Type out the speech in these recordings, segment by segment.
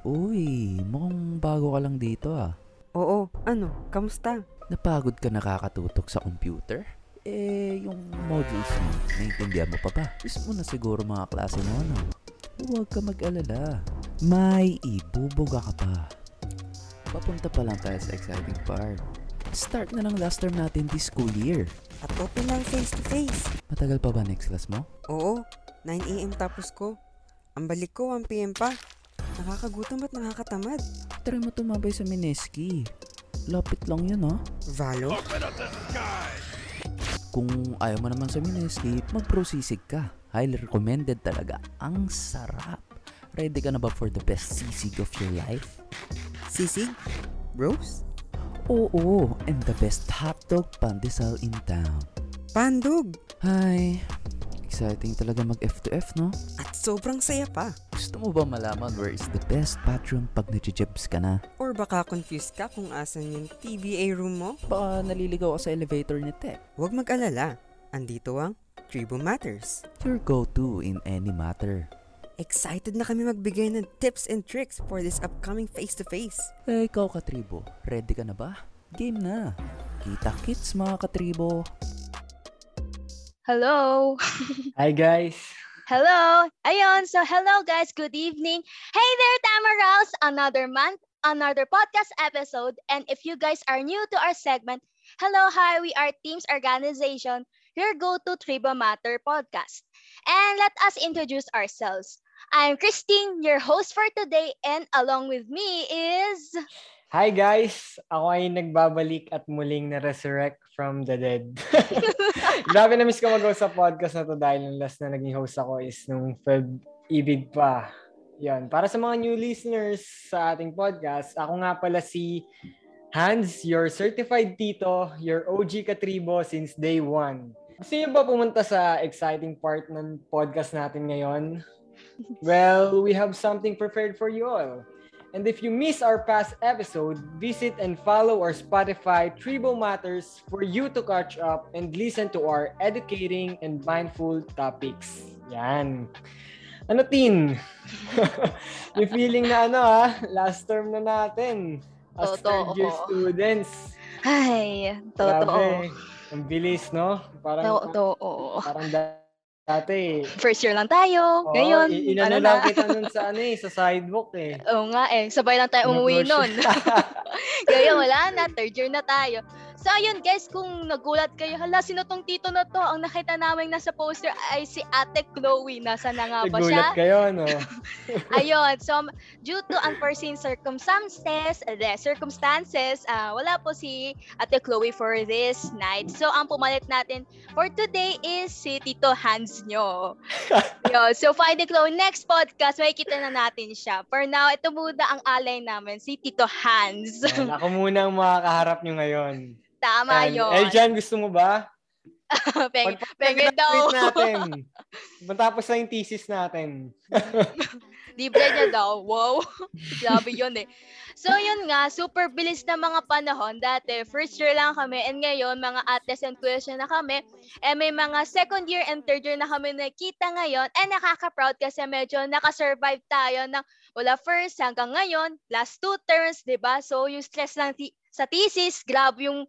Uy, mukhang bago ka lang dito ah. Oo, ano? Kamusta? Napagod ka nakakatutok sa computer? Eh, yung modules mo, naiintindihan mo pa ba? Miss mo na siguro mga klase mo, ano? Huwag ka mag-alala. May ibubuga ka pa. Papunta pa lang tayo sa exciting part. Start na ng last term natin this school year. At open lang face to face. Matagal pa ba next class mo? Oo, 9am tapos ko. Ang balik ko 1pm pa. Nakakagutom at nakakatamad. Try mo tumabay sa Mineski. Lapit lang yun, ha? Valo? Kung ayaw mo naman sa Mineski, mag-prosisig ka. Highly recommended talaga. Ang sarap. Ready ka na ba for the best sisig of your life? Sisig? Bros? Oo, and the best hotdog pandesal in town. Pandog! Hi, exciting talaga mag F2F, no? At sobrang saya pa. Gusto mo ba malaman where is the best bathroom pag nagjijibs ka na? Or baka confused ka kung asan yung TBA room mo? Baka naliligaw ka sa elevator ni Tech. Huwag mag-alala. Andito ang Tribo Matters. Your go-to in any matter. Excited na kami magbigay ng tips and tricks for this upcoming face-to-face. Eh, ikaw katribo, ready ka na ba? Game na. Kita kits mga katribo. Hello. Hi guys! hello. Ayun, so hello guys, good evening. Hey there, Tamarals! Another month, another podcast episode. And if you guys are new to our segment, hello, hi, we are Teams Organization, your go-to Triba Matter podcast. And let us introduce ourselves. I'm Christine, your host for today, and along with me is... Hi guys! Ako ay nagbabalik at muling na-resurrect from the dead. Grabe na miss ko mag sa podcast na to dahil yung last na naging host ako is nung Feb Ibig pa. Yan. Para sa mga new listeners sa ating podcast, ako nga pala si Hans, your certified tito, your OG katribo since day one. Gusto niyo ba pumunta sa exciting part ng podcast natin ngayon? Well, we have something prepared for you all. And if you miss our past episode, visit and follow our Spotify Tribo Matters for you to catch up and listen to our educating and mindful topics. Yan. Ano, Tin? May feeling na ano ha, last term na natin. As third year students. Ay, totoo. Grabe. Ang bilis, no? Parang, Totoo. parang dati. First year lang tayo. Oo, Ngayon, i- inano ano lang na? kita nun sa ano eh, sa sidewalk eh. Oo nga eh, sabay lang tayo umuwi nun. Kaya wala na, third year na tayo. So ayun guys, kung nagulat kayo, hala, sino tong tito na to? Ang nakita namin nasa poster ay si Ate Chloe. Nasa na nga ba siya? Nagulat kayo, no? Ayun, so due to unforeseen circumstances, the circumstances, ah, wala po si Ate Chloe for this night. So ang pumalit natin for today is si Tito Hans nyo. Yo, so find the Chloe next podcast, makikita na natin siya. For now, ito muna ang alay namin, si Tito Hans. Yan, ako muna ang makakaharap nyo ngayon. Tama Yan. yun. Eljan, gusto mo ba? Peng, pengen daw. natin. Matapos na yung thesis natin. Libre niya daw. Wow. Grabe yun eh. So yun nga, super bilis na mga panahon. Dati, first year lang kami. And ngayon, mga ates and question na kami. And may mga second year and third year na kami nakita ngayon. And nakaka-proud kasi medyo nakasurvive tayo ng wala first hanggang ngayon. Last two terms, di ba? So yung stress lang sa thesis, grabe yung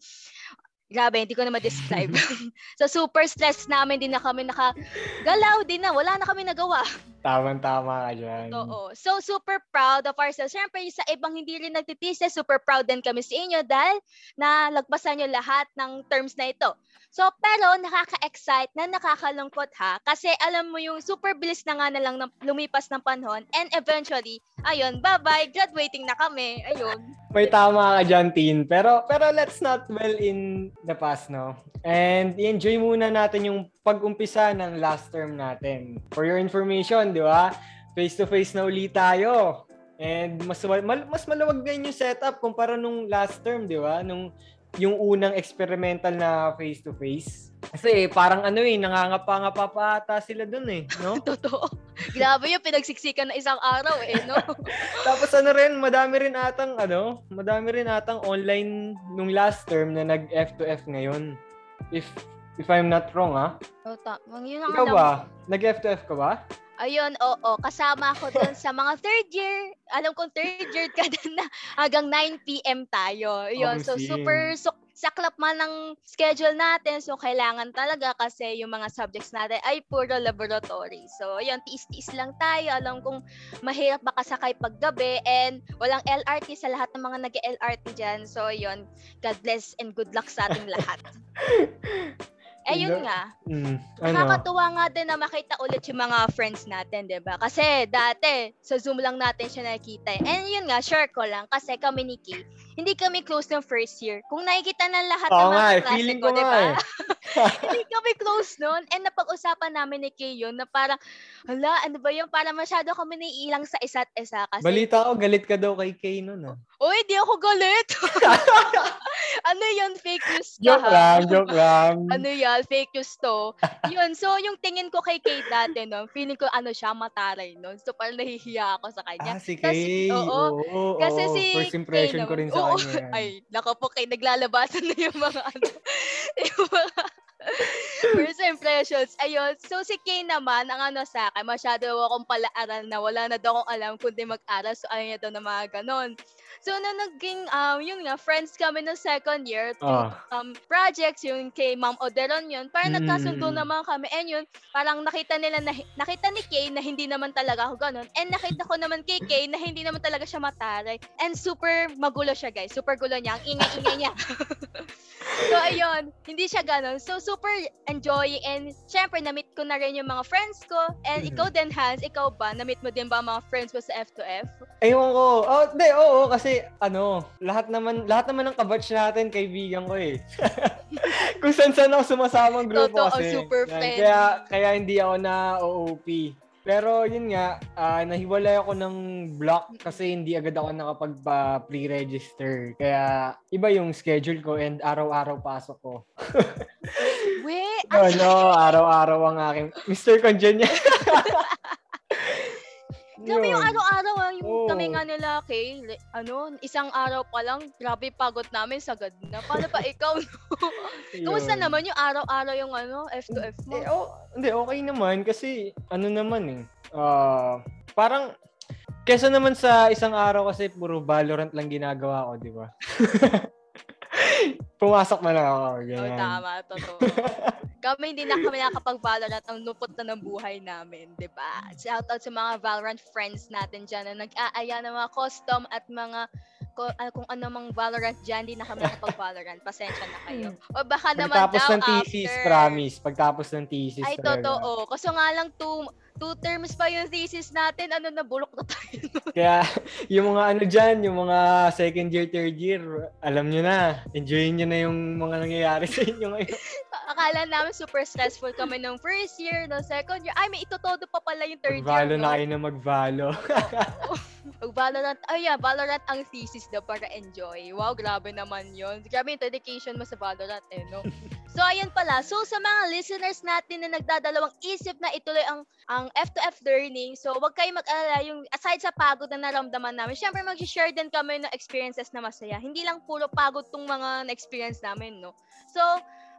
Grabe, hindi ko na ma-describe. so, super stress namin, din na kami nakagalaw, din na, wala na kami nagawa. Tama-tama ka dyan. Oo. So, super proud of ourselves. Siyempre, sa ibang hindi rin nagtitisis, super proud din kami sa inyo dahil nalagpasan nyo lahat ng terms na ito. So, pero nakaka-excite na nakakalungkot ha. Kasi alam mo yung super bilis na nga na lang lumipas ng panahon. And eventually, ayun, bye-bye, graduating na kami. Ayun. May tama ka dyan, Tin. Pero, pero let's not dwell in the past, no? And i-enjoy muna natin yung pag-umpisa ng last term natin. For your information, di ba? Face-to-face na ulit tayo. And mas, mal- mas maluwag din yung setup kumpara nung last term, di ba? Nung yung unang experimental na face-to-face. Kasi parang ano eh, nangangapa-ngapa pa ata sila dun eh, no? Totoo. Grabe yung pinagsiksikan na isang araw eh, no? Tapos ano rin, madami rin atang ano, madami rin atang online nung last term na nag F2F ngayon. If if I'm not wrong, ha? Tota, yun ang Ikaw alam ba? Nag F2F ka ba? Ayun, oo. Kasama ako dun sa mga third year. Alam kong third year ka din na hanggang 9 p.m. tayo. Ayun, so Amazing. super so, saklap man ng schedule natin. So, kailangan talaga kasi yung mga subjects natin ay puro laboratory. So, ayun, tiis-tiis lang tayo. Alam kong mahirap makasakay paggabi and walang LRT sa lahat ng mga nag-LRT dyan. So, ayun, God bless and good luck sa ating lahat. Ayun Hindi- nga. Mm, ano? Nakakatuwa nga din na makita ulit yung mga friends natin, 'di ba? Kasi dati sa Zoom lang natin siya nakikita. eh. And yun nga, share ko lang kasi kami ni Kay, hindi kami close ng first year. Kung nakikita ng lahat ng Oo mga nga eh, feeling ko, ko 'di ba? eh. hindi kami close noon. And napag-usapan namin ni Kay yun na parang, hala, ano ba yun? Para masyado kami naiilang sa isa't isa. Kasi, Balita ko, galit ka daw kay Kay nun ah. Uy, di ako galit. ano yun? Fake news ka, Joke ha? lang, joke lang. ano yan, fake news to. Yun, so yung tingin ko kay Kate dati, no, feeling ko ano siya, mataray, no. So parang nahihiya ako sa kanya. Ah, si Kay. oo. oo, Kasi oo. si First impression Kay ko rin sa oo, kanya. yan. Ay, naka po kay naglalabasan na yung mga ano, yung mga first impressions. Ayun. So, si Kay naman, ang ano sa akin, masyado akong palaaral na wala na daw akong alam kundi mag-aral. So, ayaw niya daw na mga ganon. So, nung naging, um, yun nga, friends kami ng second year, Ah. um, projects, yung kay Ma'am Oderon yun, parang Mm. nagkasundo naman kami. And yun, parang nakita nila, na, nakita ni Kay na hindi naman talaga ako ganun. And nakita ko naman kay Kay na hindi naman talaga siya mataray. And super magulo siya, guys. Super gulo niya. Ang ingay-ingay niya. so, ayun. Hindi siya ganun. So, super enjoying. And, syempre, na-meet ko na rin yung mga friends ko. And, Mhm. ikaw din, Hans, ikaw ba? Na-meet mo din ba mga friends mo sa F2F? Ewan ko. Oh, hindi, oo, kasi ano, lahat naman, lahat naman ng kabatch natin, kaibigan ko eh. Kung saan saan ako sumasamang grupo Totoo, kasi. super Yan, friendly. Kaya, kaya hindi ako na OOP. Pero yun nga, ah, nahiwalay ako ng block kasi hindi agad ako nakapag-pre-register. Kaya iba yung schedule ko and araw-araw pasok ko. We, Ano, araw-araw ang aking Mr. Congenial. Kami yung Yun. araw-araw, ah, yung Oo. kami nga nila, kay, ano, isang araw pa lang, grabe pagod namin, sagad na. Paano pa ikaw? Kamusta Yun. naman yung araw-araw yung ano, F2F mo? Eh, oh, hindi, okay naman kasi ano naman eh. ah, parang kesa naman sa isang araw kasi puro Valorant lang ginagawa ko, di ba? Pumasok na lang ako. Oh, Ganyan. tama, totoo. kami hindi na kami nakapag-Valorant ang nupot na ng buhay namin, di ba? Shout out sa mga Valorant friends natin dyan na nag-aaya ng mga custom at mga ko, ah, kung ano mang Valorant dyan, hindi na kami nakapag-Valorant. Pasensya na kayo. O baka naman Pagtapos daw ng thesis, after. promise. Pagtapos ng thesis Ay, talaga. totoo. Kaso nga lang, two, two terms pa yung thesis natin. Ano na, bulok na tayo. Kaya yung mga ano dyan, yung mga second year, third year, alam nyo na. Enjoyin nyo na yung mga nangyayari sa inyo ngayon. Akala namin super stressful kami nung first year, no second year. Ay, may itutodo pa pala yung third Mag-valo year. na no? kayo na mag-valo. Mag Valorant. Ay, yeah, Valorant ang thesis daw para enjoy. Wow, grabe naman yon. Grabe yung dedication mo sa Valorant, eh, no? so, ayun pala. So, sa mga listeners natin na nagdadalawang isip na ituloy ang ang F2F learning, so, wag kayo mag-alala. Yung, aside sa pagod na naramdaman namin, syempre, mag-share din kami ng experiences na masaya. Hindi lang puro pagod tong mga na-experience namin, no? So,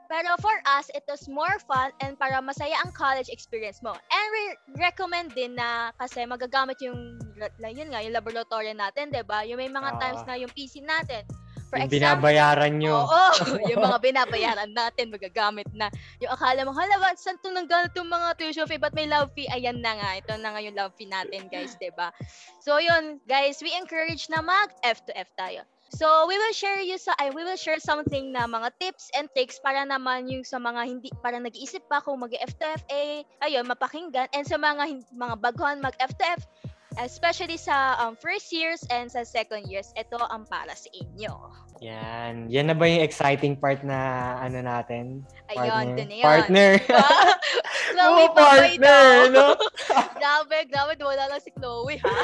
pero for us, it was more fun and para masaya ang college experience mo. And we recommend din na kasi magagamit yung, la- yun nga, yung laboratory natin, 'di ba Yung may mga Ah. times na yung PC natin. For yung example, binabayaran nyo. Oo, yung mga binabayaran natin, magagamit na. Yung akala mo, hala, ba, saan itong nanggalit yung mga tuition fee? Ba't may love fee? Ayan na nga, ito na nga yung love fee natin, guys, ba So, yun, guys, we encourage na mag F2F tayo. So, we will share you sa, ay, we will share something na mga tips and tricks para naman yung sa mga hindi, para nag-iisip pa kung mag F2F, eh, ayun, mapakinggan. And sa mga, mga baguhan mag F2F, especially sa um, first years and sa second years, ito ang para sa inyo. Yan. Yan na ba yung exciting part na ano natin? Ayun, dun na yun. Partner. Chloe, babay partner, no? grabe, grabe, wala lang si Chloe, ha?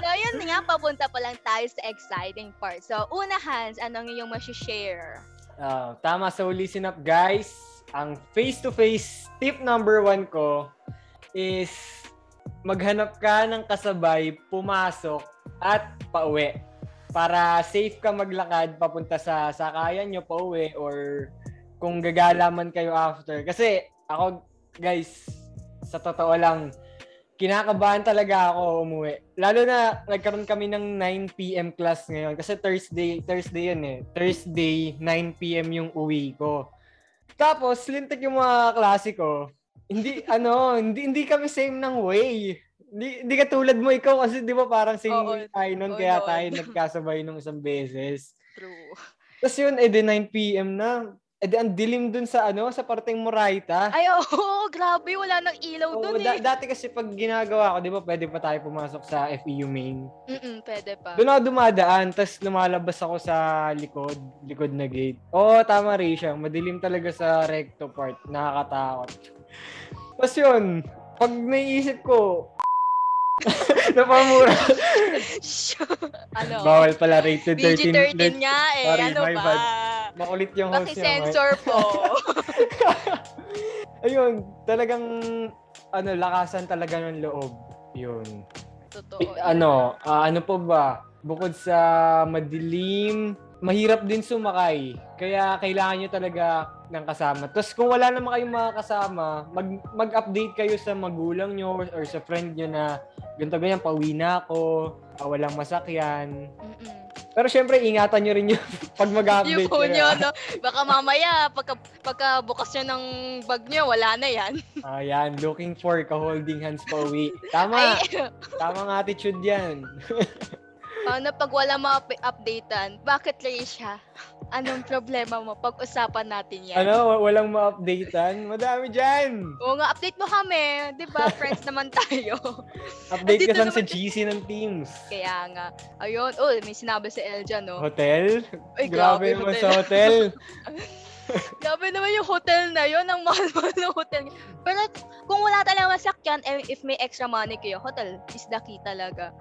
so, yun nga, papunta pa lang tayo sa exciting part. So, una, Hans, anong iyong share Ah, tama. So, listen up, guys. Ang face-to-face tip number one ko is maghanap ka ng kasabay, pumasok, at pauwi. Para safe ka maglakad papunta sa sakayan nyo, pauwi, or kung gagala man kayo after. Kasi ako, guys, sa totoo lang, kinakabahan talaga ako umuwi. Lalo na nagkaroon kami ng 9pm class ngayon. Kasi Thursday, Thursday yun eh. Thursday, 9pm yung uwi ko. Tapos, lintik yung mga klase ko. Hindi, ano, hindi, hindi kami same ng way. Hindi, hindi katulad mo ikaw kasi di ba parang same way tayo nun oo, kaya yun. tayo nagkasabay nung isang beses. True. Tapos yun, edi 9pm na. Edi ang dilim dun sa ano, sa parteng Moraita. Ay, oo, grabe. Wala nang ilaw Oo, dun da- eh. dati kasi pag ginagawa ko, di ba pwede pa tayo pumasok sa FEU main. Mm-mm, pwede pa. Doon ako dumadaan, tapos lumalabas ako sa likod, likod na gate. Oo, tama rin siya. Madilim talaga sa recto part. Nakakatakot. Tapos yun, pag naisip ko, napamura. ano? Bawal pala rated 13. PG-13 nga eh. Sorry, ano my ba? bad. Makulit yung host niya. Paki-sensor po. Ayun, talagang ano, lakasan talaga ng loob. Yun. Totoo. Eh, ano, ah, ano po ba? Bukod sa madilim, mahirap din sumakay. Kaya kailangan nyo talaga ng kasama. Tapos kung wala naman kayong mga kasama, mag, mag-update kayo sa magulang nyo or sa friend nyo na ganito ganyan, pauwi na ako, ah, walang masakyan. Mm-mm. Pero syempre, ingatan nyo rin yung pag mag-update Yung phone nyo, no? Baka mamaya, pagka, pagka bukas nyo ng bag nyo, wala na yan. Ayan, looking for ka-holding hands pauwi. Tama, Ay, tamang attitude yan. Paano pag wala ma-updatean? Bakit Risha? Anong problema mo? Pag-usapan natin yan. ano, wa- walang ma-updatean? Madami dyan! Oo nga, update mo kami. Di ba? Friends naman tayo. Update ka lang sa GC ng Teams. Kaya nga. Ayun. Oh, may sinabi si Elja, no? Hotel? Ay, grabe, grabe, hotel. sa hotel. Grabe naman yung hotel na yun. Ang mahal-mahal ng hotel. Pero kung wala talaga masakyan, eh, if may extra money kayo, hotel is the key talaga.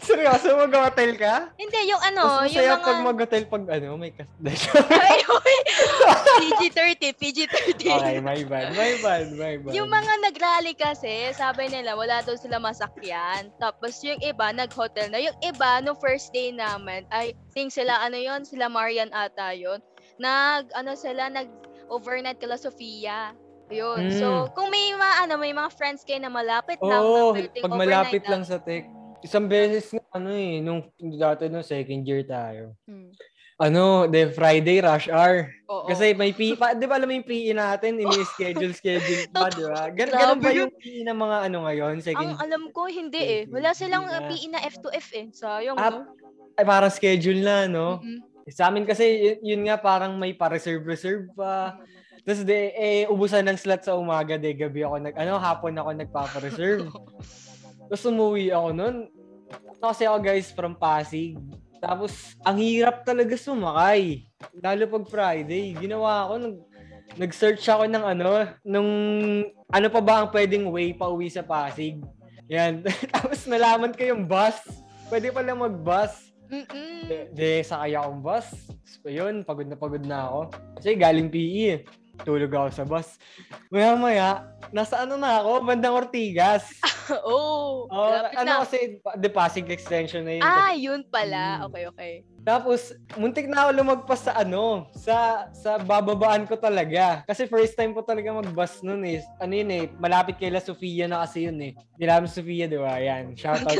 Seryoso, mag-hotel ka? Hindi, yung ano, Mas yung mga... pag mag-hotel pag ano, may kas... Ay, uy! PG-30, PG-30. okay, my bad, my bad, my bad. Yung mga nagrally kasi, sabi nila, wala daw sila masakyan. Tapos yung iba, nag-hotel na. Yung iba, no first day naman, ay, think sila, ano yon sila Marian ata yon Nag, ano sila, nag-overnight kila Sofia. Yun. Mm. So, kung may mga, ano, may mga friends kayo na malapit lang, Oo, na pwedeng pag overnight malapit lang sa tech. Isang beses na, ano eh, nung dati nung second year tayo. Hmm. Ano, the Friday rush hour. Oo. Kasi may PE, pa, di ba alam mo yung PE natin, ini-schedule, schedule pa, di ba? Gan ganun ba yun. yung PE ng mga ano ngayon? Second, ang alam ko, hindi eh. Wala silang na. PE na F to F eh. Sayang, Ah, no? ay, parang schedule na, no? Mm-mm. Sa amin kasi, yun, yun nga, parang may pa-reserve-reserve pa. Tapos, de, eh, ubusan ng slot sa umaga, de, gabi ako, nag, ano, hapon ako nagpapa-reserve. Tapos, umuwi ako nun. Kasi ako, guys, from Pasig. Tapos, ang hirap talaga sumakay. Lalo pag Friday. Ginawa ko, nag, nag-search ako ng ano, nung, ano pa ba ang pwedeng way pa uwi sa Pasig. Yan. Tapos, nalaman ko yung bus. Pwede pala mag-bus. Mm-mm. De, de sakay akong bus. So, yun, pagod na pagod na ako. Kasi galing PE. eh. Tulog ako sa bus. Maya maya, nasa ano na ako, bandang Ortigas. oh, Oh, ano na. kasi, the Pasig extension na yun. Ah, yun pala. Mm. Okay, okay. Tapos, muntik na ako lumagpas sa ano, sa sa bababaan ko talaga. Kasi first time ko talaga mag-bus nun eh. Ano yun eh, malapit kay La Sofia na kasi yun eh. Nilaman Sofia, di ba? Yan, shout out.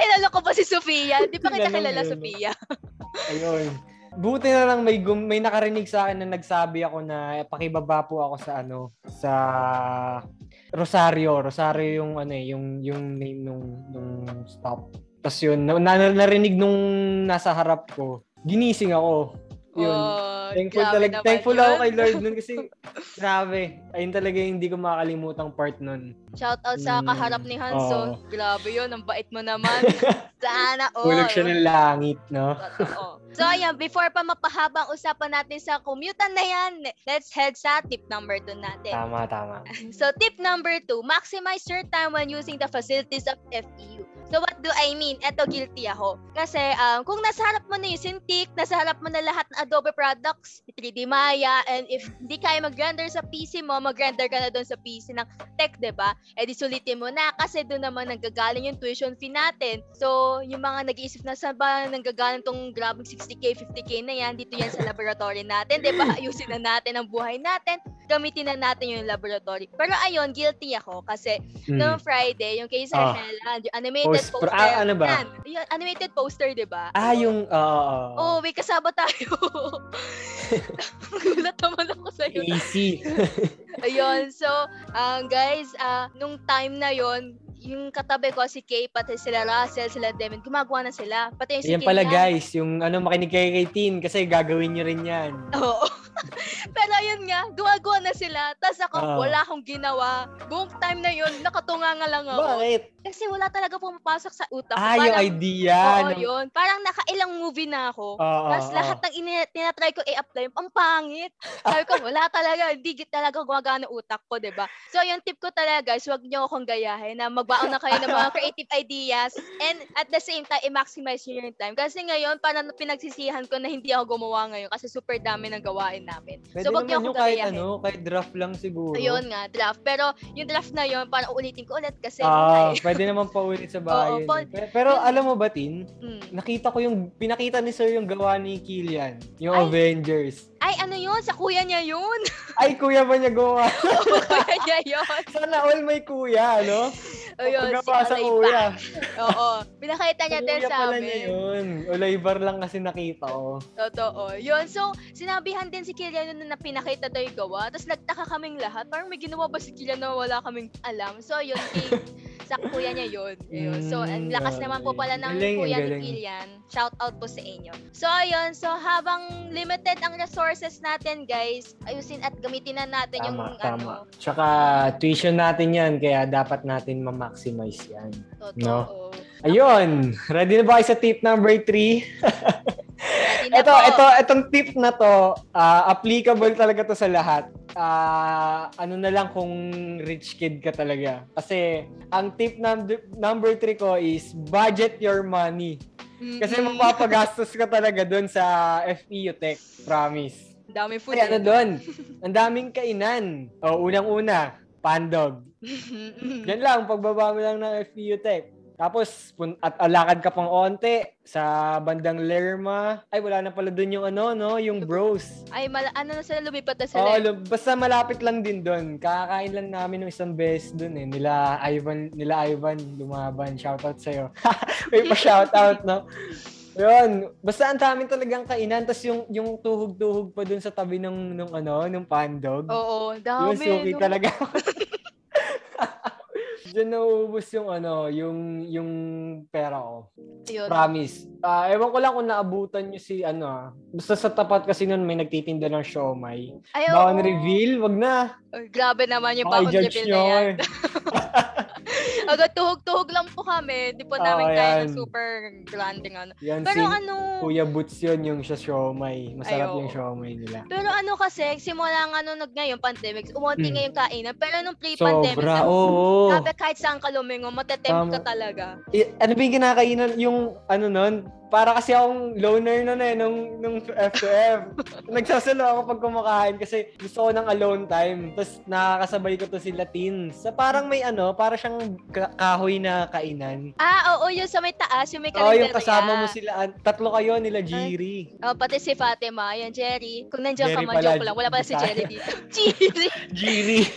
Kilala ko pa si Sofia. Di pa kita Kilala mo kilala? Sofia. Ayun. Buti na lang may gum- may nakarinig sa akin na nagsabi ako na pakibaba po ako sa ano sa Rosario. Rosario yung ano eh, yung yung name nung nung stop. Tapos yun, na, na- narinig nung nasa harap ko. Ginising ako. Yun. Oh, thankful talaga. Thankful yun. ako kay Lord nun kasi grabe. Ayun talaga yung hindi ko makakalimutang part nun. Shout out sa Mm, kaharap ni Hanso. Grabe yun, ang bait mo naman. Sana all. Hulog siya ng langit, no? Totoo. So ayan, before pa mapahabang usapan natin sa commutan na yan, let's head sa tip number 2 natin. Tama, tama. So tip number 2, maximize your time when using the facilities of FEU. So what do I mean? Eto, guilty ako. Kasi um, kung nasa harap mo na yung Cintiq, nasa harap mo na lahat ng Adobe products, 3D Maya, and if hindi kaya mag-render sa PC mo, mag-render ka na doon sa PC ng tech, 'di ba? Eh di sulitin mo na kasi doon naman nanggagaling yung tuition fee natin. So, yung mga nag-iisip na saan ba nanggagaling tong grabing 60k, 50k na yan, dito yan sa laboratory natin, 'di ba? Ayusin na natin ang buhay natin, gamitin na natin yung laboratory. Pero ayun, guilty ako kasi Mm. noong Friday, yung kay Sir Ah. Yung animated Post- poster. ah, ano ba? Yan, yung animated poster, di ba? Ah, yung, oo. Oh, may kasama tayo. Gulat naman ako sa'yo. Easy. Ayun, so, um, guys, ah, nung time na yon yung katabi ko, si Kay, pati sila Russell, sila Devin, gumagawa na sila. Pati yung si Yan pala Kilian. guys, yung ano makinig kay Tin kasi gagawin nyo rin yan. Oo. Pero yun nga, gumagawa na sila. Tapos ako, Oo. wala akong ginawa. Buong time na yun, nakatunga nga lang ako. Bakit? Kasi wala talaga pumapasok sa utak. Ah, yung Parang- idea. Oo, ng- yun. Parang nakailang movie na ako. Oo, Tapos oo. lahat ng ini- tinatry ko i-apply, ang pangit. Sabi ko, wala talaga. Hindi talaga gumagana utak ko, 'di ba So, yung tip ko talaga, guys, huwag niyo akong gayahin na magbaon na kayo ng mga creative ideas and at the same time, i-maximize nyo yung time. Kasi ngayon, parang pinagsisihan ko na hindi ako gumawa ngayon kasi super dami ng gawain namin. Pwede so, huwag niyo naman akong yung kahit gayahin. ano, kahit draft lang siguro. Ayun nga, draft. Pero yung draft na yun, parang ulitin ko ulit kasi ay, pwede naman paulit sa bahay. Oo, pa- yun. Pero, pero alam mo ba, Tin? mm. Nakita ko yung, pinakita ni Sir yung gawa ni Killian. Yung Ay. Avengers. ay, ano yun? Sa kuya niya yun. Ay, kuya ba niya gawa? kuya niya yun. Sana all may kuya, no? Ayun, si Paggawa sa kuya. Oo. Pinakita niya din Kuya sa pala niya amin. yun. Olaybar lang kasi nakita ko. Totoo. Yun. So, sinabihan din si Kilian nun na pinakita daw yung gawa. Tapos nagtaka kaming lahat. Parang may ginawa ba si Kilian na wala kaming alam. So, yun. Kay, sa kuya niya yun. Ayun. So, ang Mm, lakas naman po pala ng galing, kuya ni galing. Kilian. Shout out po sa inyo. So, ayun. So, habang limited ang resources natin, guys, ayusin at gamitin na natin yung Tama, ano. tama. Tsaka tuition natin yan, kaya dapat natin ma-maximize yan. Totoo. Ayun, ready na ba kayo sa tip number 3? Ready na Ito, ito, itong tip na to, ah, applicable talaga to sa lahat. Ah, ano na lang kung rich kid ka talaga. Kasi, ang tip number, number 3 ko is budget your money. Kasi Mm-mm. mapapagastos ka talaga doon sa FPU Tech, promise. Dami food. Ay, ano doon? Ang daming kainan. O, unang-una, pandog. Yan lang, pagbaba mo lang ng FPU Tech. Tapos, pun- at alakad ka pang onte sa bandang Lerma. Ay, wala na pala doon yung ano, no? Yung bros. Ay, mala- ano na sila, lumipat na Oo, sila. eh. lu- basta malapit lang din doon. Kakakain lang namin ng isang beses doon eh. Nila Ivan, nila Ivan lumaban. Shoutout sa'yo. May pa shoutout, no? Yun. Basta ang dami talagang kainan. Tapos yung, yung tuhog-tuhog pa doon sa tabi ng, ng ano, ng pandog. Oo, Yung dami. suki no? talaga. Diyan nauubos yung ano, yung yung pera ko. Yun. Promise. Ah, ewan ko lang kung naabutan nyo si ano ah. Basta sa tapat kasi nun may nagtitinda ng siomay. Ay, reveal, wag na. Ay, grabe naman yung judge reveal na yan. Agad tuhog-tuhog lang po kami. Di po namin kaya yan. ng super granding ano. Yan Pero si ano, Kuya Boots yun, yung sa siomay. Masarap Ay, yung siomay nila. pero ano kasi, simula nga nung nag ngayon pandemic, umunti Mm. yung kainan. Pero nung pre-pandemic, Sobra, oo. grabe kahit saan ka lumingo, matetempt ka Tama. talaga. Eh, ano ba yung kinakainan, yung ano nun, para kasi akong loner nun eh, nung, nung F2F. Nagsasalo ako pag kumakain kasi gusto ko ng alone time. Tapos nakakasabay ko to si Latin. Sa parang may ano, para siyang ka- kahoy na kainan. Ah, oo, yung sa may taas, yung may Oo, yung kalendarya. kasama mo sila, tatlo kayo nila Jiri. Oh, pati si Fatima, yan, Jerry. Kung nandiyan ka Jerry man, pala, joke lang. Wala pala si. Jerry dito. Jerry! Jiri.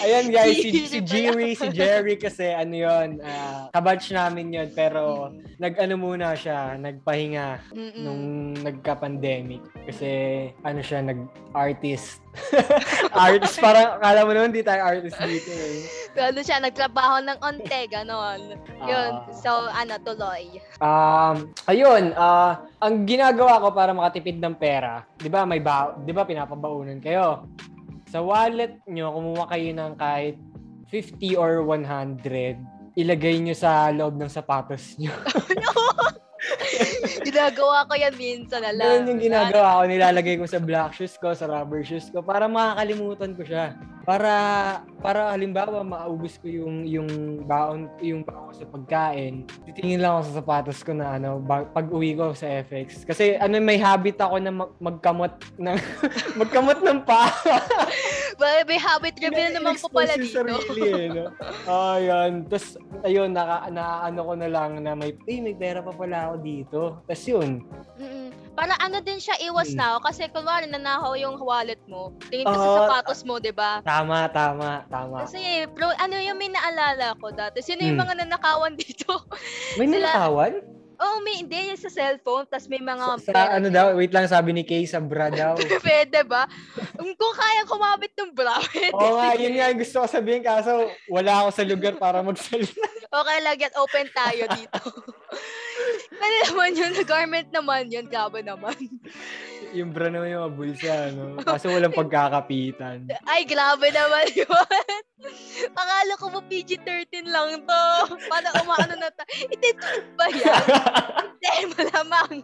Ayan guys, si, si. Jiri, si Jerry kasi ano yun, ah, kabatch namin yun. Pero nag-ano muna siya, nagpahinga Mm-mm. nung nagka-pandemic. Kasi ano siya, nag-artist. artist, parang akala mo naman di tayo artist dito eh. Ano siya, nagtrabaho ng onte, ganon. Yun, Ah. so ano, tuloy. Um, ayun, ah, ang ginagawa ko para makatipid ng pera, 'di ba? May ba, 'di ba pinapabaunan kayo? Sa wallet nyo, kumuha kayo ng kahit 50 or 100, ilagay nyo sa loob ng sapatos nyo. Ginagawa ko yan minsan na lang. Ganun yung ginagawa ko. Nilalagay ko sa black shoes ko, sa rubber shoes ko, para makakalimutan ko siya. para para halimbawa maubos ko yung yung baon yung baon sa pagkain titingin lang ako sa sapatos ko na ano pag uwi ko sa FX kasi ano may habit ako na mag- magkamot ng magkamot ng pa Well, may habit reveal naman po pala dito. sarili eh, no? Ayan. Tapos, ayun, naka, na, ano ko na lang na may, eh, may pera pa pala ako dito. Tapos yun. Mm-mm. Para ano din siya iwas Hmm. na kasi kunwari nanakaw yung wallet mo. Tingin ka sa Oo. sapatos mo, 'di ba? Tama, tama, tama. Kasi bro, ano yung may naalala ko dati? Sino yung Hmm. mga nanakawan dito? May sila- nanakawan? Oh, may hindi yung sa cellphone, tas may mga Sa, sa pera ano daw, wait lang, sabi ni Kay, sa bra daw. Pwede ba? Um, Kung kaya kumabit ng bra, pwede. Oo nga, yun nga yung gusto ko sabihin, kaso wala ako sa lugar para magsalita. Okay lang yan, open tayo dito. Pwede naman yun, garment naman yun, grabe naman. Yung bra naman yung mga bulsa, no? Kaso walang pagkakapitan. Ay, grabe naman yun. Akala ko mo PG-13 lang to. Paano umaano na ta? Ititrip ba yan? Hindi, malamang.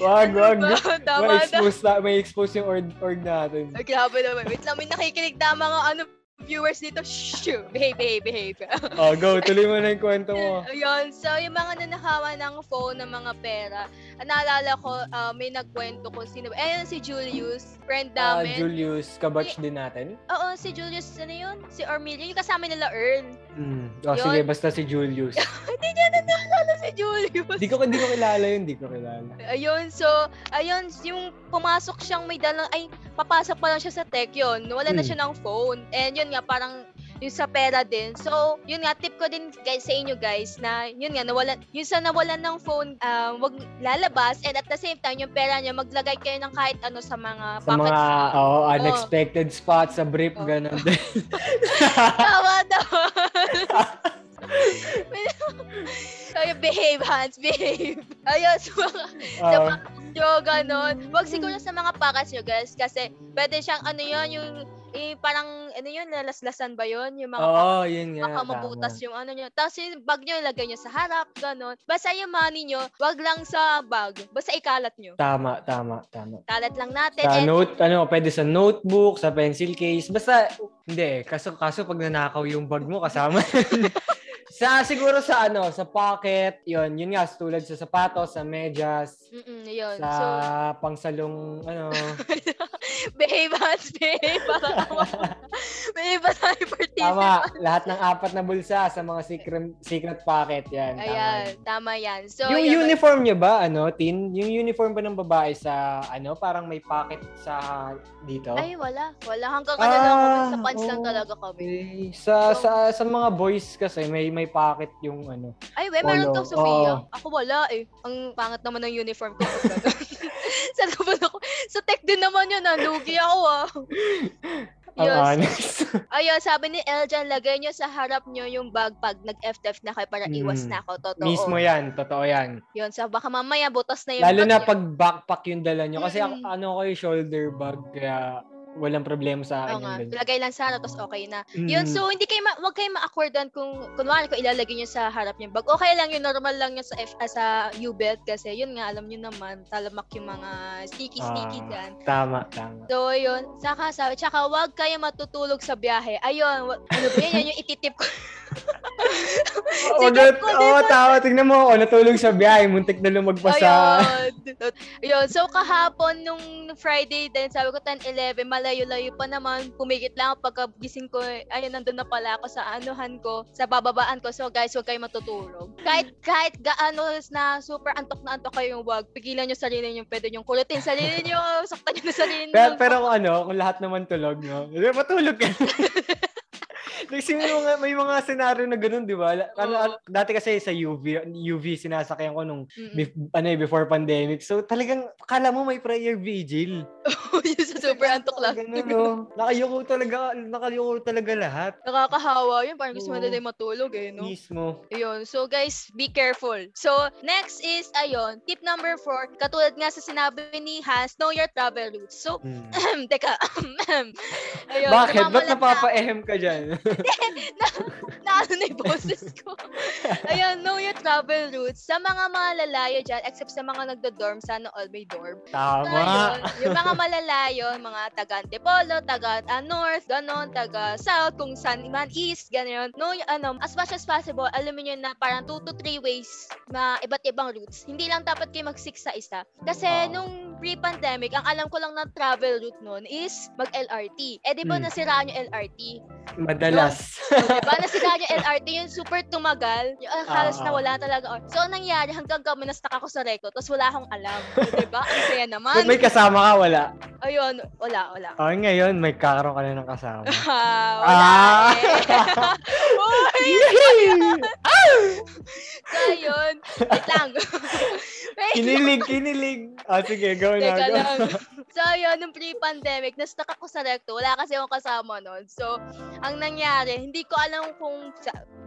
wag, wag. Ano? Tama May expose, na, may expose yung org, org natin. Ay, grabe naman. Wait lang, may nakikinig na mga ano, viewers dito. Shh! Behave, behave, behave. Oh, go, tuloy mo na yung kwento mo. Ayun, so yung mga nanakawan ng phone ng mga pera, ah, naalala ko, ah, may nagkwento ko sino, eh si Julius, friend Ah, namin. Julius, kabatch din natin. Oo, si Julius, ano yun? Si Armilio, yung kasama nila Earl. Mm. Oh, Yun. sige, basta si Julius. Hindi niya na naalala si Julius. Di ko, di ko kilala yun, di ko kilala. Ayun, so, ayun, yung pumasok siyang may dalang, ay, papasok pa lang siya sa tech yun. Wala na Hmm. siya ng phone. And yun nga, parang, yung sa pera din. So, yun nga, tip ko din guys sa inyo guys na, yun nga, nawalan, yung sa nawalan ng phone, um, wag lalabas. And at the same time, yung pera niya, maglagay kayo ng kahit ano sa mga Sa pockets. mga oh, unexpected spots sa brief, Oh. ganun din. Tama naman. Ayun, behave, Hans, behave. Ayun, sa mga, sa Oh, pockets nyo, ganon. Wag siguro sa mga pockets nyo, guys, kasi pwede siyang, ano yun, yung, eh, parang, ano yun, laslasan ba yun? Yung mga Oo, yun nga. baka mabutas yung ano nyo. Tapos yung bag nyo, ilagay nyo sa harap, ganon. Basta yung money nyo, wag lang sa bag. Basta ikalat nyo. Tama, tama, tama. Kalat lang natin. Sa and, note, ano, pwede sa notebook, sa pencil case. Basta, hindi eh. Kaso, kaso pag nanakaw yung bag mo, kasama. sa, siguro sa ano, sa pocket, yun, yun nga, tulad sa sapatos, sa medyas, mm yun. sa So, pangsalong, ano, behave, Hans, behave. Behave tayo participant? tama, lahat ng apat na bulsa sa mga secret, secret pocket, yan. tama Ayan, yun. tama yan. So, yung yun, uniform nyo ba, ano, Tin? Yung uniform ba ng babae sa, ano, parang may pocket sa dito? Ay, wala. Wala. Hanggang ano lang kami. Sa Ah, pants lang oh. talaga kami. Okay. Sa, sa, sa mga boys kasi, may, may pocket yung, ano. Ay, we, meron to, Sophia. Oo. Ako wala eh. Ang pangat naman ng uniform ko. Saan ko ba ako? Sa tech din naman yun, ah. Lugi ako ah. Ang Yes. honest. Ayun, sabi ni Eljan, lagay nyo sa harap nyo yung bag pag nag-FTF na kayo para iwas Mm. na ako. Totoo. Mismo yan. Totoo yan. Yun, sa baka mamaya butas na yung Lalo bag na nyo. pag backpack yung dala nyo. Kasi Mm. ako- ano ko yung shoulder bag. Kaya walang problema sa Oo akin nga, yung ganun. ilagay lang sa harap, tapos okay na. Yun, Mm. so hindi kayo, ma- wag kayo ma-accordan kung, kunwari ko ilalagay nyo sa harap yung bag. Okay lang yun, normal lang yun sa, F, ah, sa U-belt kasi yun nga, alam nyo naman, talamak yung mga sticky-sticky Ah. dyan. Tama, tama. So, yun. Saka sabi, tsaka wag kayo matutulog sa biyahe. Ayun, ano ba yun? Yan yung ititip ko. Oo, oh, po, di ba? tama. Tingnan mo, oh, natulog sa biyahe. Muntik na lumagpas sa... Ayun. So, kahapon, nung Friday din, sabi ko 10-11, malayo-layo pa naman. Pumigit lang ako pagkagising ko. eh, Ayun, nandun na pala ako sa anuhan ko, sa bababaan ko. So, guys, wag kayo matutulog. Kahit, kahit gaano na super antok na antok kayo yung wag, pigilan nyo sarili nyo. Pwede nyo kulitin sarili nyo. Saktan nyo na sarili nyo. Pero, pero ano, kung lahat naman tulog, no? Matulog ka. Kasi may mga, may mga senaryo na ganun, di ba? Ano, Oo. ano, dati kasi sa UV, UV sinasakyan ko nung bef- ano, eh, before pandemic. So talagang, kala mo may prayer vigil. Yung sa super antok lang. Ganun, no? Nakayuko talaga, nakayuko talaga lahat. Nakakahawa yun. Parang gusto mo Oo. na matulog eh, no? Mismo. Ayun. So, guys, be careful. So, next is, ayun, tip number four. Katulad nga sa sinabi ni Hans, know your travel routes. So, Hmm. teka. ayun. Bakit? Ba't napapa-ehem ka dyan? na ano na yung boses ko. Ayun, know your travel routes. Sa mga malalayo dyan, except sa mga nagdo-dorm, sana all may dorm. Tama. Ayun, yung mga malalayo, mga taga Antipolo, taga ah, North, ganon, taga South, kung saan man East, ganon. No, y- ano, as much as possible, alam niyo na parang 2 to 3 ways na iba't ibang routes. Hindi lang dapat kayo mag-stick sa isa. Kasi Oo. nung pre-pandemic, ang alam ko lang na travel route noon is mag-LRT. Eh, di ba Hmm. nasiraan yung LRT? Madalas. Diba? Nasiraan yung LRT, yung super tumagal. Yung ah, halos Ah, ah. nawala talaga. So, ang nangyari, hanggang kami na-stuck ako sa record, tapos wala akong alam. diba? Ang saya naman. Kung may kasama ka, wala. Ayun, wala, wala. Okay, ngayon, may kakaroon ka na ng kasama. Ah, wala Ah! eh. Uy! so, ayun. Wait lang. Kinilig, kinilig. Ah, sige, go na. Teka Go. lang. So, yun, nung pre-pandemic, na-stuck ako sa recto. Wala kasi akong kasama nun. So, ang nangyari, hindi ko alam kung,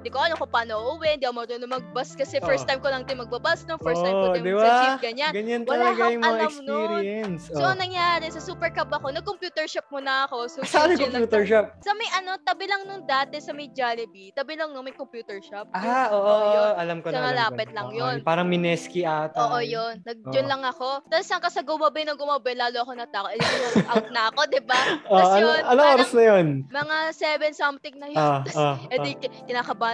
hindi ko alam kung paano uuwi. Hindi ako marunong mag-bus kasi first Oo. time ko lang din magbabus no? First time ko Oo, din di sa jeep, ganyan. Ganyan Wala talaga yung mga nun. experience. So, Oh. ang nangyari, sa super cab ako, nag-computer shop muna ako. So, Saan yung lang computer tayo. shop? Sa may ano, tabi lang nung dati sa may Jollibee, tabi lang nung may computer shop. Ah, oo, Oo, yun. alam ko Sa na. ko malapit lang Oo, yun. Parang Mineski ata. Oo, yun. Nag, yun Oo. lang ako. Tapos hanggang sa gumabi na gumabi, lalo ako natakot. Eh, out na ako, di ba? Oh, Tapos ano, yun, ano parang oras na yun? mga 7 something na yun. Ah, Tapos, ah, eh di, ki-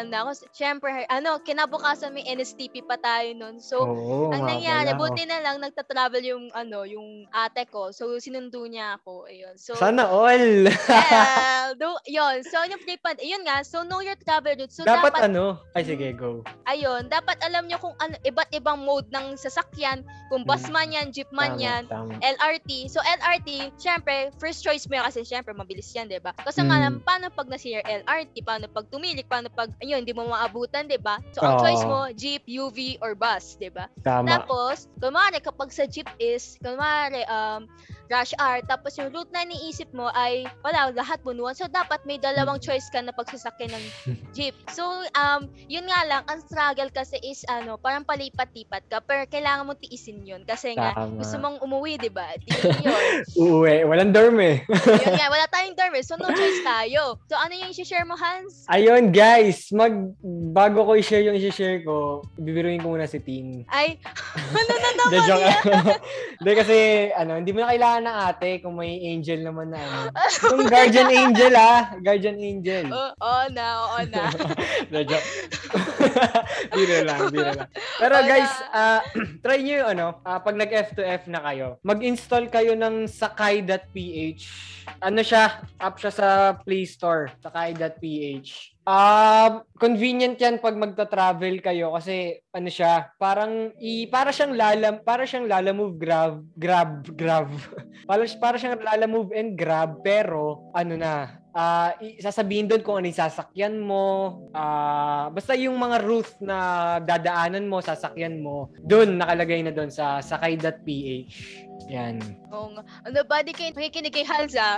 kinakabahan na ako. Siyempre, ano, kinabukasan may NSTP pa tayo nun. So, Oo, ang nangyari, pala, oh. buti na lang nagta-travel yung ano, yung ate ko. So sinundo niya ako. Ayun. So Sana all. well, do, yun. So yung pre yun nga. So know your travel route. So dapat, dapat, ano? Ay, sige, go. ayun, dapat alam nyo kung ano, iba't ibang mode ng sasakyan. Kung bus Mm. man yan, jeep man Tama, yan, Tama. LRT. So, LRT, syempre, first choice mo yan kasi syempre, mabilis yan, di ba? Kasi Mm. nga paano pag nasira LRT? Paano pag tumilik? Paano pag, ayun, hindi mo maabutan, di ba? So, ang Oo. choice mo, jeep, UV, or bus, di ba? Tama. Tapos, kunwari, kapag sa jeep is, kunwari, um, rush hour, tapos yung route na iniisip mo ay, wala, lahat bunuan. So, dapat may dalawang choice ka na pagsasakyan ng jeep. So, um, yun nga lang, ang struggle kasi is, ano, parang palipat-lipat ka, pero kailangan mo tiisin yun. Kasi nga, Tama. gusto mong umuwi, di ba? Yun. Uuwi. Walang dorm eh. yun nga, wala tayong dorm eh, so no choice tayo. So, ano yung i-share mo, Hans? Ayun, guys. Mag, bago ko i-share yung i-share ko, bibiruin ko muna si Tin. Ay, ano na naman yan? Hindi kasi, ano, hindi mo na kailangan ng ate kung may angel naman na, ano. Yung guardian angel, ah. Guardian angel. Oo oh, na, oo na. Hindi, joke. biro lang, biro lang. Pero Wala. guys, ah, try nyo yung ano, ah, pag nag F2F na kayo, mag-install kayo ng sakai.ph. Ano siya? App siya sa Play Store, sakai.ph. Um, convenient yan pag magta-travel kayo kasi ano siya, parang i para siyang lalam, para siyang lalamove grab, grab, grab. para, para siyang lalamove and grab pero ano na, i- sasabihin doon kung ano sasakyan mo, ah basta yung mga route na dadaanan mo, sasakyan mo, doon nakalagay na doon sa sakay.ph. Yan. Oo nga. Ano ba, di kayo makikinig kay Hans ah?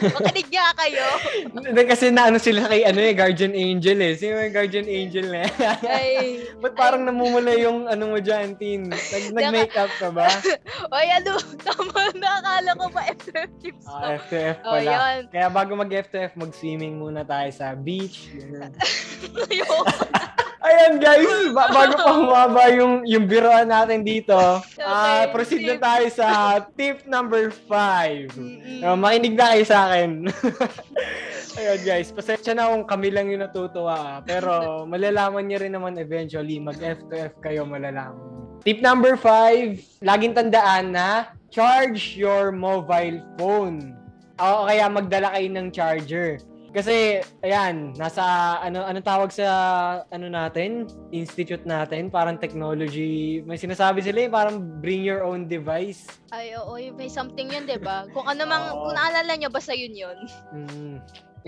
Makinig nga kayo. Kasi na ano sila kay ano eh, Guardian Angel eh. Sino yung Guardian Angel na? Ay, Ba't parang namumula yung ano mo dyan, Tin? Nag, nag-makeup ka ba? oy, ano, tama na, akala ko ba FF tips Ah, to? F2F Oh, pala. yun. Kaya bago mag-F2F, mag-swimming muna tayo sa beach. Ayoko. Ayan guys, ba- bago pa humaba yung, yung biroan natin dito, ah Okay, proceed na tayo sa tip number 5. Mm-mm. Uh, makinig na kayo sa akin. Ayun guys, pasensya na kung kami lang yung natutuwa. ah. Pero malalaman niyo rin naman eventually, mag F2F kayo malalaman. Tip number 5, laging tandaan na charge your mobile phone. O kaya magdala kayo ng charger. Kasi ayan, nasa ano ano tawag sa ano natin, institute natin, parang technology. May sinasabi sila eh, parang bring your own device. Ay, oo, may something yun, di ba? Kung ano mang, Oo. kung naalala nyo, basta yun yun. Mm.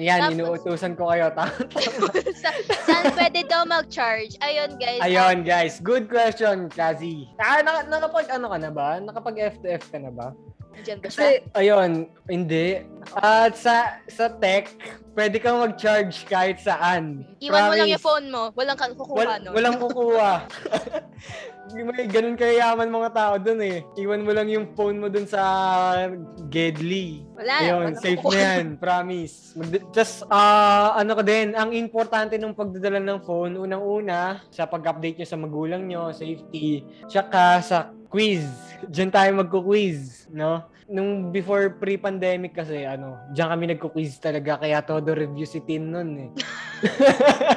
Yan, Tapos- inuutusan ko kayo. Ta- Sa, saan pwede daw mag-charge? Ayun, guys. Ayun, guys. Good question, Kazi. Ah, naka, nakapag ano ka na ba? Nakapag F2F ka na ba? Diyan ba siya? Kasi, ayun, hindi. At sa sa tech, pwede kang mag-charge kahit saan. Iwan mo lang yung Promise. phone mo. Walang ka- kukuha Wal- nun. Walang kukuha. May ganun kayaman mga tao dun eh. Iwan mo lang yung phone mo dun sa Gedli. Wala. Ayun, safe kukuha. na yan. Promise. Mag- Just, ah, ano ka din, ang importante ng pagdadala ng phone, unang-una, sa pag-update nyo sa magulang nyo, safety, tsaka sa quiz. Diyan tayo magko-quiz, no? Nung before pre-pandemic kasi, ano, diyan kami nagko-quiz talaga, kaya todo review si Tin nun eh.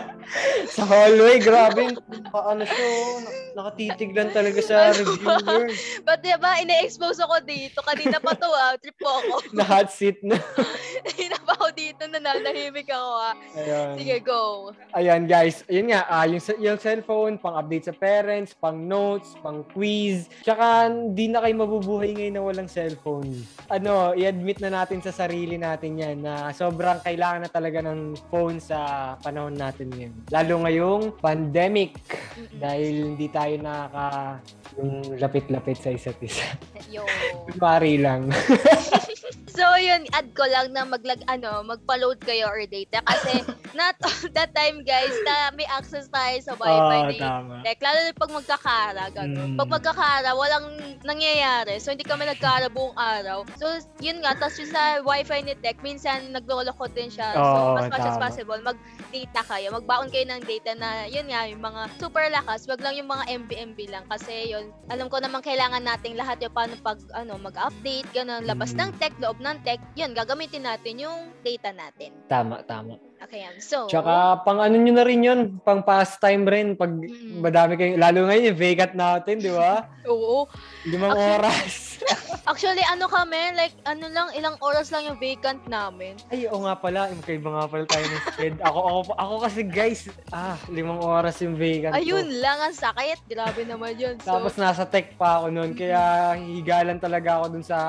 sa hallway, grabe. Pa, ano siya, oh, nak- nakatitig lang talaga sa reviewer. But diba, ina-expose ako dito. Kanina pa to ah. Trip po ako. Na hot seat na. Kanina pa ako dito. Nananahimik ako ah. Ayun. Sige, go. Ayan guys, ayun nga, ah, yung, sa- yung cellphone, pang update sa parents, pang notes, pang quiz. Tsaka hindi na kayo mabubuhay ngayon na walang cellphone. Ano, i-admit na natin sa sarili natin yan na sobrang kailangan na talaga ng phone sa panahon natin ngayon. Lalo ngayong pandemic Mm-mm. dahil hindi tayo nakaka yung lapit-lapit sa isa't isa. Yo. Pari lang. So, yun, add ko lang na maglag, ano, magpa-load kayo or data. Kasi, not all the time, guys, na may access tayo sa wifi Oo, ni tama. Tech. Lalo na pag magkakara, gano'n. Mm. Pag magkakara, walang nangyayari. So, hindi kami nagkara buong araw. So, yun nga. Tapos yung sa wifi ni Tech, minsan nagloloko din siya. So, Oo, as much as possible, mag-data kayo. Magbaon kayo ng data na, yun nga, yung mga super lakas. Wag lang yung mga MB-MB lang. Kasi, yun, alam ko naman kailangan nating lahat yung paano pag, ano, mag-update, gano'n. Labas Mm. ng tech, loob ng tech. Yun, gagamitin natin yung data natin. Tama, tama. Okay, yan. So, Tsaka pang ano nyo na rin yun, pang pastime rin. Pag Mm. madami kayo, lalo ngayon yung vacant natin, di ba? oo. Limang Actually- oras. Actually, ano kami, like, ano lang, ilang oras lang yung vacant namin. Ay, oo nga pala. Magkaiba nga pala tayo ng sked. Ako, ako, ako kasi guys, ah, limang oras yung vacant ko. Ayun lang, ang sakit. Grabe naman yun. So, Tapos nasa tech pa ako noon, kaya higalan talaga ako dun sa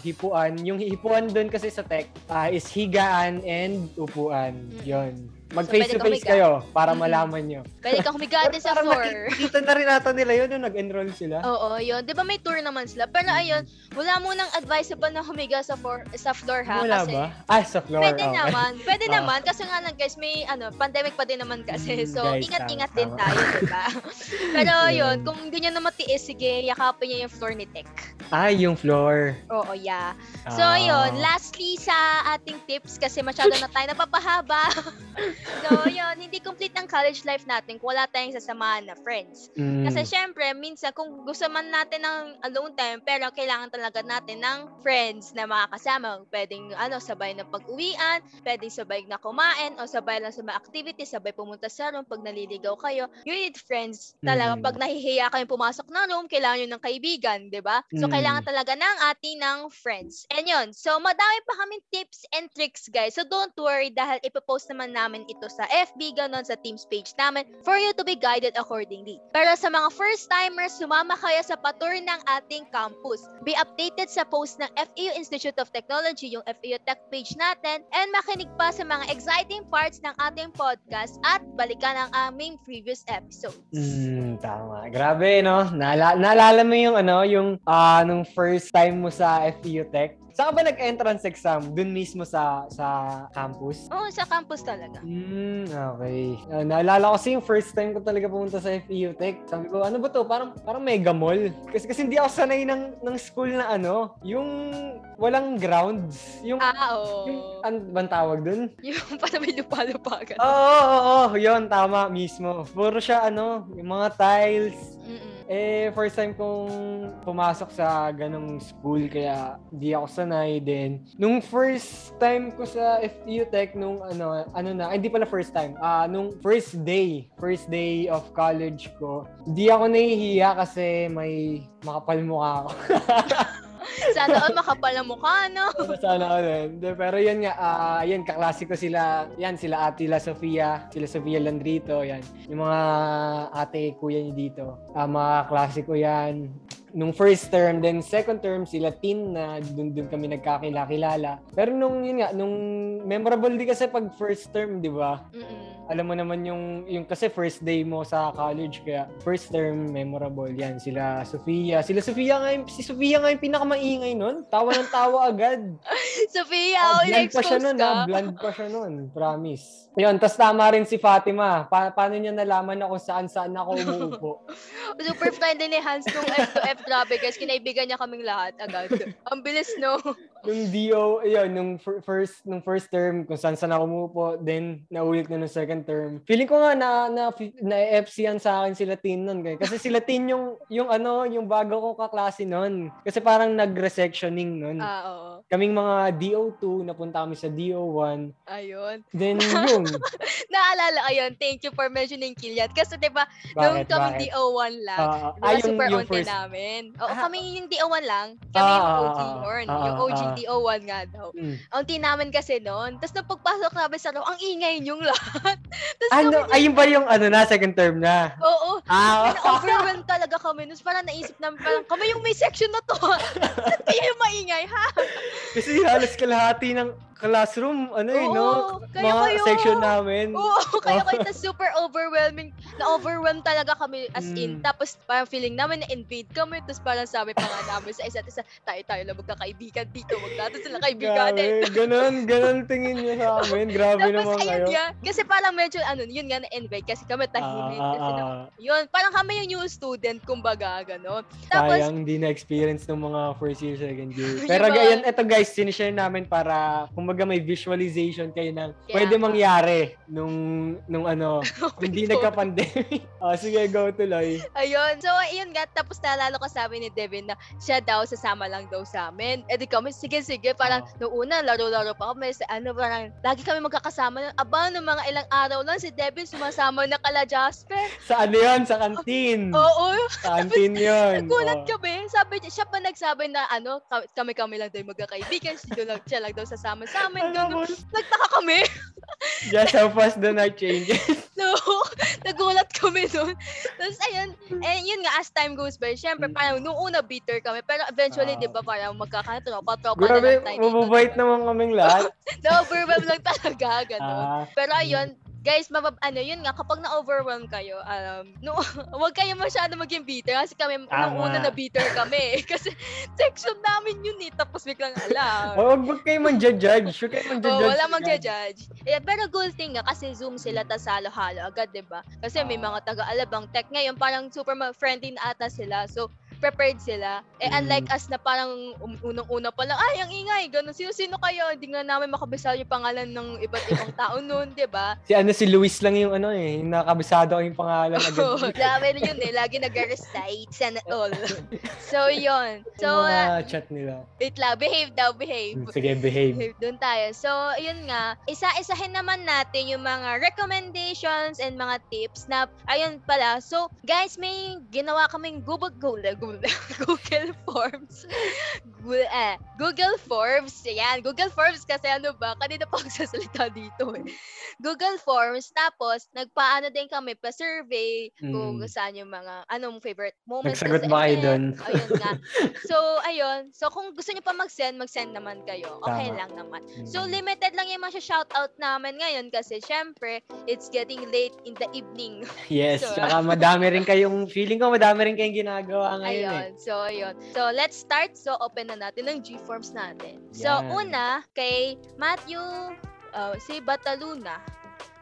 hipuan. Yung hipuan dun kasi sa tech ah, is higaan and upuan. Yon. Mag face to face kayo para Mm-mm. malaman nyo. pwede kang humiga din sa floor. nakikita na rin ata nila yun nung nag-enroll sila. Oo, yun. Di ba may tour naman sila? Pero ayun, wala munang advisable na humiga sa, for, sa floor ha. Wala kasi ba? Ah, sa floor. Pwede okay. naman. Pwede Ah. naman. Kasi nga lang guys, may ano, pandemic pa din naman kasi. Mm, So, ingat-ingat din tayo, di ba? Pero Yun. yun, kung hindi nyo na matiis, sige, yakapin nyo yung floor ni Tech. Ah, yung floor. Oo, yeah. So, Ah. yun. Lastly sa ating tips, kasi masyado na tayo napapahaba. so, yun. Hindi complete ang college life natin kung wala tayong sasamahan na friends. Mm. Kasi syempre, minsan kung gusto man natin ng alone time, pero kailangan talaga natin ng friends na makakasama. Pwedeng ano, sabay na pag-uwian, pwedeng sabay na kumain, o sabay lang sa mga activities, sabay pumunta sa room pag naliligaw kayo. You need friends talaga. Mm. Pag nahihiya kayong pumasok ng room, kailangan nyo ng kaibigan, di ba? So, Mm. kailangan talaga ng ating ng friends. And yun, so madami pa kaming tips and tricks, guys. So, don't worry dahil ipopost naman namin ito sa FB, ganon, sa Teams page namin for you to be guided accordingly. Pero sa mga first-timers, sumama kayo sa patour ng ating campus. Be updated sa post ng FEU Institute of Technology, yung FEU Tech page natin, and makinig pa sa mga exciting parts ng ating podcast at balikan ang aming previous episodes. Mm, tama. Grabe, no? Naala- naalala mo yung ano, yung ah, nung first time mo sa FEU Tech? Saan ba nag-entrance exam? Dun mismo sa sa campus? Oo, sa campus talaga. Hmm, okay. Ah, naalala ko kasi yung first time ko talaga pumunta sa FEU Tech. Sabi ko, ano ba to? Parang, parang mega mall. Kasi, kasi hindi ako sanay ng, ng school na ano, yung walang grounds. Yung, Ah, yung, oo. ano bang tawag dun? Yung parang may lupa-lupa ka. Oo, oo, oo, yun, tama mismo. Puro siya, ano, yung mga tiles, Mm-mm. Eh, first time kong pumasok sa ganong school, kaya di ako sanay din. Nung first time ko sa FEU Tech, nung ano, ano na, hindi pala first time, ah nung first day, first day of college ko, di ako nahihiya kasi may makapal mukha ako. Sana all makapal ang mukha, no? Sana ako din. Hindi, Pero yan nga, ah yan, kaklase ko sila, yan, sila Atila Sofia, sila Sofia Landrito, yan. Yung mga ate, kuya niyo dito. Ah, mga klase ko yan. Nung first term, then second term, sila teen na, dun, dun kami nagkakilala. Pero nung, yun nga, nung memorable di kasi pag first term, di ba? Mm-mm. Alam mo naman yung, yung kasi first day mo sa college, kaya first term, memorable yan. Sila Sofia. Sila Sofia nga, yung, si Sofia nga yung pinakamaingay nun. Tawa ng tawa agad. Sophia, Ah, bland pa siya nun, ka. ha? Bland pa siya nun. Promise. Yun, tas tama rin si Fatima. Pa- paano niya nalaman na kung saan-saan ako umuupo? Super friendly ni Hans nung F to F. Grabe guys, kinaibigan niya kaming lahat agad. Ang bilis, no? Nung DO, yun, nung fir- first, nung first term, kung saan saan ako umupo, then naulit na nung second term. Feeling ko nga na, na, na FC yan sa akin sila teen nun. kaya- Kasi sila teen yung, yung ano, yung bago ko kaklase nun. Kasi parang nag-resectioning nun. Ah, oo. Kaming mga DO2, napunta kami sa DO1. Ayun. Then yun. Naalala, ayun, thank you for mentioning Kilian. Kasi diba, nung kami Bakit? DO1 lang, Ah, diba ah, yung- super yung onte first- namin. Oo, Ah, kami yung DO1 lang. Kami yung Ah, OG ah, horn. ah, yung OG ah. DO1 nga daw. Mm. Ang team namin kasi noon. Tapos nung pagpasok namin sa loob, ang ingay yung lahat. Tapos Ano, kami, ayun ba yung ano na, second term na? oo, Ah, na-overwhelm talaga kami. Tapos parang naisip namin, parang kami yung may section na to. Kaya yung maingay, ha? kasi halos kalahati ng classroom, ano eh, no? Oo, kaya Mga kayo. section namin. Oo, kaya kayo tas super overwhelming. Na-overwhelm talaga kami as in. Mm. Tapos parang feeling namin na-invade kami. Tapos parang sabi pa nga namin sa isa't isa, tayo-tayo lang magkakaibigan dito. Wag natin sila kaibigan. Grabe, ganun, ganun tingin niyo sa amin. Grabe Tapos naman kayo. nga, kasi parang medyo ano, yun nga na-invade kasi kami tahimik. Ah, kasi ah, na, ah. yun, parang kami yung new student, kumbaga, gano'n. Tapos, Sayang, hindi na-experience ng mga first year, second year. Pero mga- ganyan, eto guys, sinishare namin para, kumbaga may visualization kayo ng Kaya pwede mangyari nung, nung ano, hindi Ito. nagka-pandemic. Ah, sige, go tuloy. Ayun. So, ayun nga. Tapos naalala ko sabi ni Devin na siya daw sasama lang daw sa amin. E di kami, sige, sige. Parang Ah. noong una, laro-laro pa kami. Sa, ano, parang lagi kami magkakasama. Aba, nung mga ilang araw lang, si Devin sumasama na kala Jasper. Sa ano yun? Sa canteen. Oo. Sa canteen yun. Nagulat Oh. kami. Sabi niya, siya pa nagsabi na ano, ka- kami-kami lang daw magkakaibigan. Siya lang, siya lang daw sasama sa amin. Alam mo, Ganun. Nagtaka kami. just how fast the night changes. No, nagulat kami nun. Tapos ayun, eh yun nga as time goes by, syempre Mm. parang nung una bitter kami, pero eventually Ah. 'di ba parang magkakatropa-tropa na Grabe, lang tayo dito. mababait naman kaming lahat. Na-overwhelm lang talaga, gano'n. Ah, Pero ayun, guys, mabab ano yun nga kapag na-overwhelm kayo, um, no, wag kayo masyado maging bitter kasi kami nung Tama. una na bitter kami kasi section namin yun eh tapos biglang ala. oh, wag kayo man-judge. Huwag kayo man-judge. Oh, wala magja-judge. Eh, pero good thing nga kasi Zoom sila tas halo-halo agad, 'di ba? Kasi may mga taga-alabang tech ngayon, parang super friendly na ata sila. So, prepared sila. Eh, Mm. unlike us na parang um- unang-una pa lang, ay, ang ingay, ganun. Sino-sino kayo? Hindi nga namin makabisa yung pangalan ng iba't ibang tao noon, 'di ba? Si ano, si Luis lang yung ano eh. Yung nakabisado ko yung pangalan Oh, agad. grabe na yun eh. Lagi nag-recite and all. So, yun. So, uh, chat nila. wait lang. Behave daw, behave. Sige, behave. Behave doon tayo. So, yun nga, isa-isahin naman natin yung mga recommendations and mga tips na, ayun pala. So, guys, may ginawa kaming Google, Google, Google, Google Forms. Google, eh, Google Forms. Yan, Google Forms kasi ano ba, kanina pa ako sasalita dito eh. Google Forms. Tapos, nagpaano din kami pa survey kung Mm. saan yung mga, anong favorite moments. Nagsagot sa ba kayo doon? Ayun nga. So, ayun. So, kung gusto niyo pa mag-send, mag-send naman kayo. Okay Tama. lang naman. Mm. So, limited lang yung mga shoutout namin ngayon kasi syempre, it's getting late in the evening. Yes, So- saka madami rin kayong, feeling ko madami rin kayong ginagawa ngayon eh. Ayun. So, ayun. So, let's start. So, open na natin ang G-forms natin. So, Yan. una, kay Matthew, uh, si Bataluna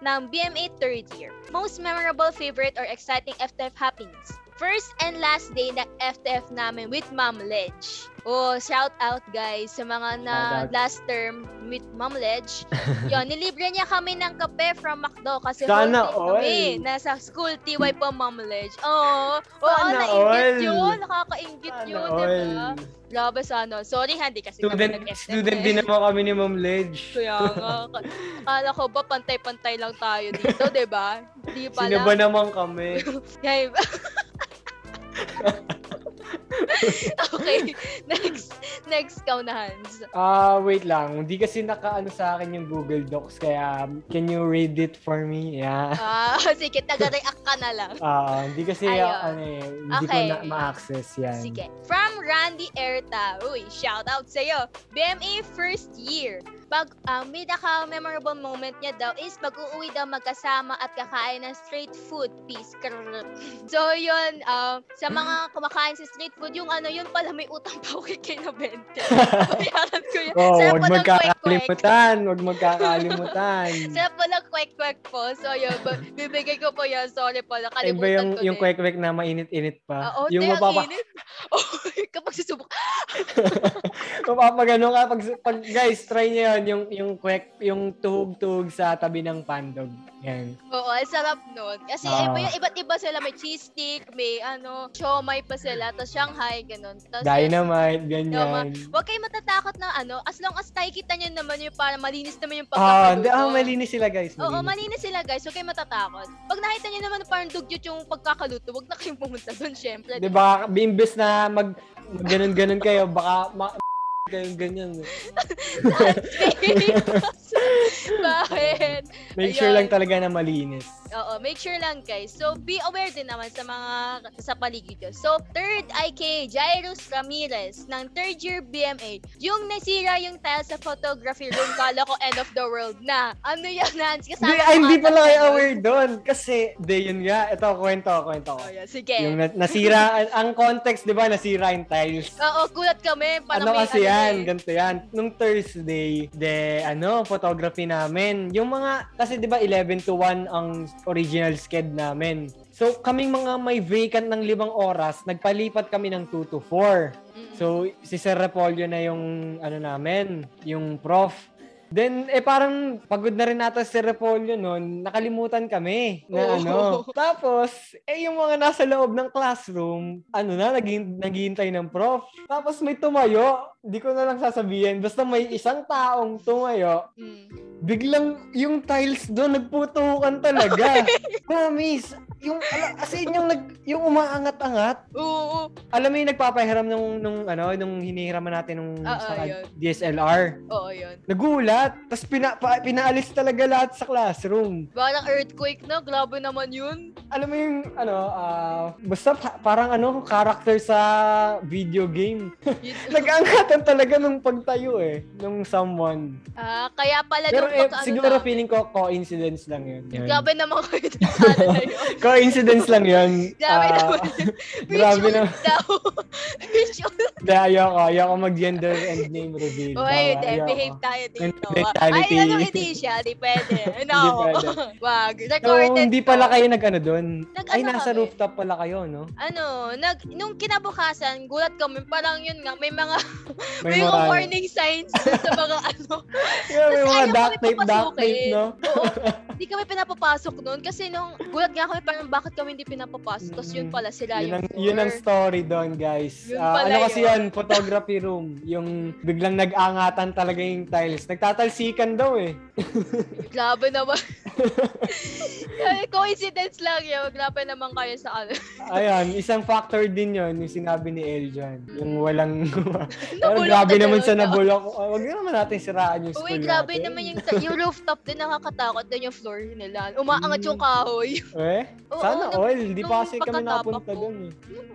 ng BMA third year. Most memorable favorite or exciting FTF happenings. First and last day ng FTF namin with Ma'am Ledge. Oh, shout out guys sa mga na last term with Ma'am Ledge. Yon, nilibre niya kami ng kape from McDo kasi Sana day kami all. nasa school TY po Ma'am Ledge. Oh, oo, Sana nainggit all. yun. Nakakaingit Sana yun, all. di ba? Grabe sana. Sorry, hindi kasi Student, kami nag-FTF student eh. din naman kami ni Ma'am Ledge. Kaya nga, ka- akala ko ba pantay-pantay lang tayo dito, di ba? Hindi pala. Sino ba naman kami? Okay. Next. Next, ikaw na, Hans. Ah, wait lang. Hindi kasi nakaano sa akin yung Google Docs kaya can you read it for me? Yeah. Ah, sige, taga-react ka na lang. Ah, hindi kasi Ayun. ah, ano eh, hindi Okay. ko na ma-access yan. Sige. From Randy Erta. Uy, shout out sa'yo. BMA first year. Pag ang pinaka-memorable moment niya daw is pag uuwi daw magkasama at kakain ng street food. Peace. Krrr. So, yun, um, sa mga kumakain sa street food, yung ano, yun pala may utang pa ako kay Kina Bente. Bayaran ko yun. Oh, Sarap wag magkakalimutan. Wag magkakalimutan. Sarap po ng kwek-kwek po. So, yun, bibigay ko po yan. Sorry po, Iba nakalimutan yung, ko yung din. kwek-kwek na mainit-init pa. Oo, yung te, ang mapapa, init. Oh, kapag susubok. mapapagano ka. Pag, pag, guys, try nyo yun. Yung, yung kwek, yung tuhog-tuhog sa tabi ng pandog. Yan. Oo, ang sarap nun. Kasi Ah. iba iba't iba sila. May cheese stick, may ano, siomay pa sila, tapos Shanghai, ganun. Tapos, Dynamite, ganyan. Huwag kayo matatakot na ano, as long as nakikita nyo naman yung para malinis naman yung Ah, pagkakaluto. hindi, ah, malinis sila, guys. Oo, Malinis. malinis sila guys. Huwag kayo matatakot. Pag nakita nyo naman na parang dugyot yung pagkakaluto, huwag na kayong pumunta doon, syempre. Di ba, imbes na mag, mag ganun-ganun kayo, baka ma- kayong ganyan. eh. Bakit? Make sure Ayun. lang talaga na malinis. Oo, make sure lang guys. So, be aware din naman sa mga sa paligid nyo. So, third kay Jairus Ramirez ng third year BMA. Yung nasira yung tile sa photography room, kala ko end of the world na. Ano yan, Nancy? Kasama ay, hindi pala kayo aware doon. Kasi, di, yun nga. Ito, kwento, kwento ko. Oh, yeah. Sige. Yung na- nasira, ang, context, di ba, nasira yung tiles. Oo, gulat kami. Parang ano may kasi yan, ganito yan. Nung Thursday, de, ano, photography namin. Yung mga, kasi di ba 11 to 1 ang original sked namin. So, kaming mga may vacant ng limang oras, nagpalipat kami ng 2 to 4. Mm. So, si Sir Repolyo na yung, ano namin, yung prof. Then, eh parang pagod na rin nata si Repolyo noon, nakalimutan kami na Oo. ano. Tapos, eh yung mga nasa loob ng classroom, ano na, naging, naghihintay ng prof. Tapos may tumayo, di ko na lang sasabihin, basta may isang taong tumayo, Mm. biglang yung tiles doon nagputukan talaga. Promise. Yung, as in, yung, nag, yung umaangat-angat, Oo. alam mo yung nagpapahiram nung, nung ano, nung hinihiraman natin nung Oo, sa yun. DSLR. Oo, yun. Nagulat, tapos pina, pa, pinaalis talaga lahat sa classroom. Parang earthquake na. Grabe naman yun. Alam mo yung, ano, ah, basta pa- parang ano, character sa video game. Yun. Nag-angatan talaga nung pagtayo eh, nung someone. Ah, kaya pala Pero eh, pagka- ano siguro namin. feeling ko coincidence lang yun. Yan. Grabe naman sa ano yun. Coincidence lang yun. Grabe Ah, naman yun. grabe Visual na. daw. Visual. Hindi, ayoko. Ayoko mag-gender and name reveal. Ayoko. Behave tayo dito. Confidentiality. Ay, ano, hindi siya. Di pwede. No. pwede. Wag. So, Recorded hindi to. pala kayo nag-ano doon. Ay, nasa kami? rooftop pala kayo, no? Ano, nag, nung kinabukasan, gulat kami, parang yun nga, may mga, may, May mga warning signs sa mga ano. Yeah, may mga duct tape, duct tape, no? Oo. Hindi kami pinapapasok noon kasi nung gulat nga kami parang bakit kami hindi pinapapasok. Tapos yun Mm. pala sila Yun yung ang, yun ang story doon, guys. Yun pala ano kasi yun. photography room. Yung biglang nag-angatan talaga yung tiles. Nagtatalsikan daw eh. Grabe naman. Coincidence lang yun. Grabe naman kayo sa ano. Ayan, isang factor din yon yung sinabi ni Eljan. Yung walang... Pero grabe na naman sa nabulok. Ah, Huwag naman natin siraan yung school Uy, grabe natin. naman yung, yung rooftop din nakakatakot din yung floor nila. Umaangat Mm. yung kahoy. Eh? Oo, Sana nung- all. Hindi pa kasi kami napunta doon eh.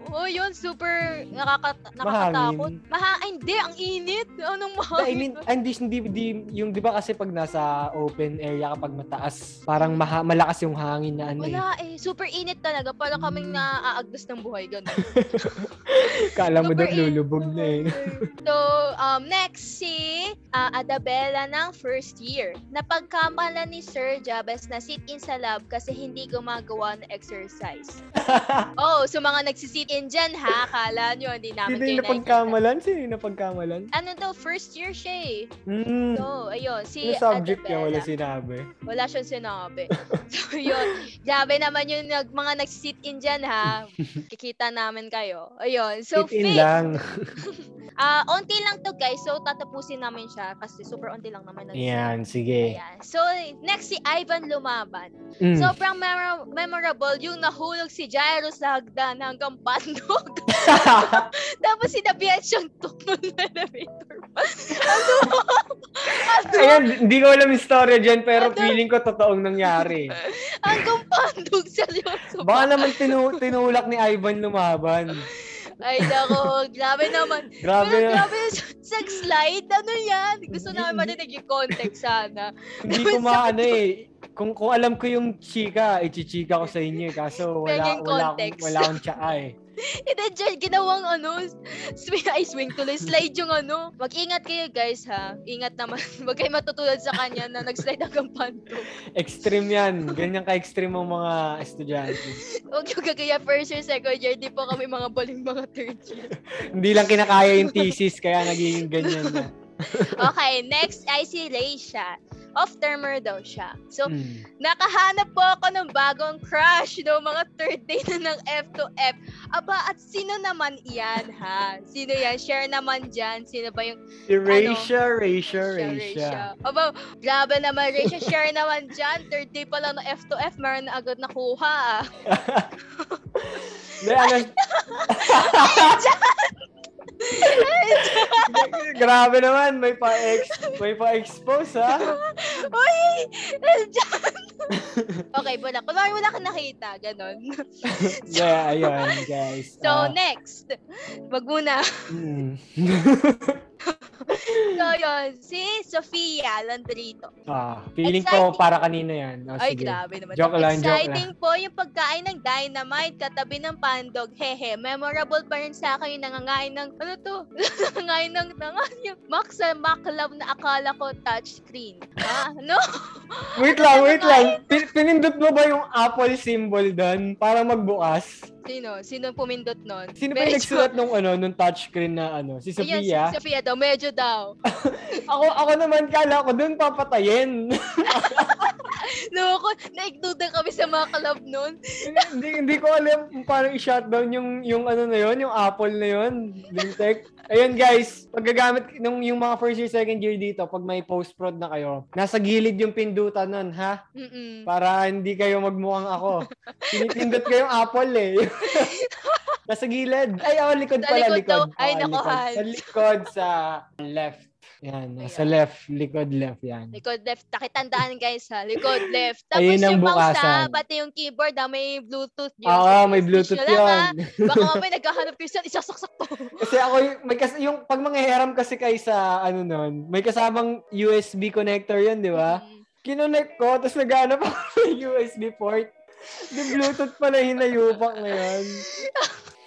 Oo, yun. Super nakaka- nakakatakot. Maha Ay, hindi. Ang init. Anong I mahangin? mean, hindi, hindi, hindi, yung di ba kasi pag nasa open area kapag mataas, parang maha, malakas yung hangin na ano eh. Wala eh. Super init talaga. Parang kaming Mm. naaagdas ng buhay. Ganun. Kala mo doon lulubog na eh. So, um, next si ah, Adabella ng first year. Napagkamala ni Sir Jabez na sit-in sa lab kasi hindi gumagawa ng exercise. oh, so mga nagsisit-in dyan ha, kala nyo, hindi namin Sino yung napagkamalan? Sino yung napagkamalan? Ano daw, first year siya eh. Hmm. So, ayun, si Yung subject niya wala sinabi. Wala siyang sinabi. so, yun. Grabe naman yung nag, mga nagsisit-in dyan ha. Kikita namin kayo. Ayun. So, Sit in Faith, lang. Ah, onti lang to guys. So tatapusin namin siya kasi super onti lang naman. na- Yan, sige. Ayan. So, next si Ivan Lumaban. Mm. Sobrang memor- memorable yung nahulog si Jairo sa hagdan hanggang pandog. Tapos sinabihan siyang tumal na elevator. Ano? Ayan, hindi ko alam yung story dyan, pero feeling ko totoong nangyari. Hanggang pandog, seryoso Baka ba? naman tinu- tinulak ni Ivan lumaban. Ay, nako, grabe naman. Grabe Pero grabe sex slide. Ano yan? Gusto namin marinig yung context sana. Hindi ko maano eh. Kung, kung alam ko yung chika, ichichika ko sa inyo eh. Kaso wala, wala, akong, wala akong tsaa eh. And then, dyan, ginawang ano, swing, ay swing tuloy, slide yung ano. Mag-ingat kayo guys ha. Ingat naman. Huwag kayo matutulad sa kanya na nag-slide hanggang panto. Extreme yan. Ganyan ka-extreme ang mga estudyante. Huwag yung gagaya first year, second year. Di pa kami mga baling mga third year. Hindi lang kinakaya yung thesis, kaya nagiging ganyan na. Okay, next ay si Leisha. Off-termer daw siya. So, Mm. nakahanap po ako ng bagong crush no mga third day na ng F to F. Aba, at sino naman iyan ha? Sino yan? Share naman dyan. Sino ba yung Si Raisha, Raisha, Siya, Raisha. Aba, grabe naman, Raisha. Share naman dyan. Third day pa lang ng F to F, meron na agad nakuha. ah. Hindi, ano, Grabe naman, may pa-ex, may pa-expose ha. Uy! Okay, wala. Kunwari wala ka nakita. Ganon. Yeah, ayun, guys. So, Ah, next. Wag muna. mm. So, yun. Si Sofia Landrito. ah, feeling ko Exciting. para kanina yan. Oh, Ay, sige. grabe naman. Joke lang, joke Exciting po yung pagkain ng dynamite katabi ng pandog. Hehe, memorable pa rin sa akin yung nangangain ng, ano to? nangangain ng, nangangain yung Max Maclab na akala ko touchscreen. Ah, no? Wait lang, wait lang. Pin- pinindot mo ba yung Apple symbol doon para magbukas? Sino? Sino pumindot nun? Sino Medyo- nagsulat nung ano, nung touchscreen na ano? Si Ayun, si Sophia? Sophia daw. Medyo daw. Ako, ako naman kala ko doon papatayin. Loko, na-ignore kami sa mga club nun. hindi, hindi ko alam kung paano i-shutdown yung, yung ano na yun, yung Apple na yun. Lintec. Ayun guys, paggagamit nung yung mga first year, second year dito, pag may post-prod na kayo, nasa gilid yung pindutan nun, ha? Mm-mm. Para hindi kayo magmukhang ako. Pinipindot ko yung Apple eh. nasa gilid. Ay, oh, likod Sa pala, likod daw. likod. Ay, Oo, naku, likod. Hans. Sa likod, sa left. Yan, nasa left, likod left, yan. Likod left. Takitandaan guys ha. Likod left. Tapos Ayun ang yung mouse ha, bukasan. pati yung keyboard ha, may Bluetooth yun. Oo, may switch Bluetooth lang, ha. yun. Baka mamaya naghahanap kayo saan, isasaksak to. Kasi ako, yung- may kas yung pag manghihiram kasi kayo sa, ano nun, may kasamang USB connector yun, di ba? Mm. Kinonect ko, tapos naghanap ako ng USB port. Yung Bluetooth pala hinayupak ngayon.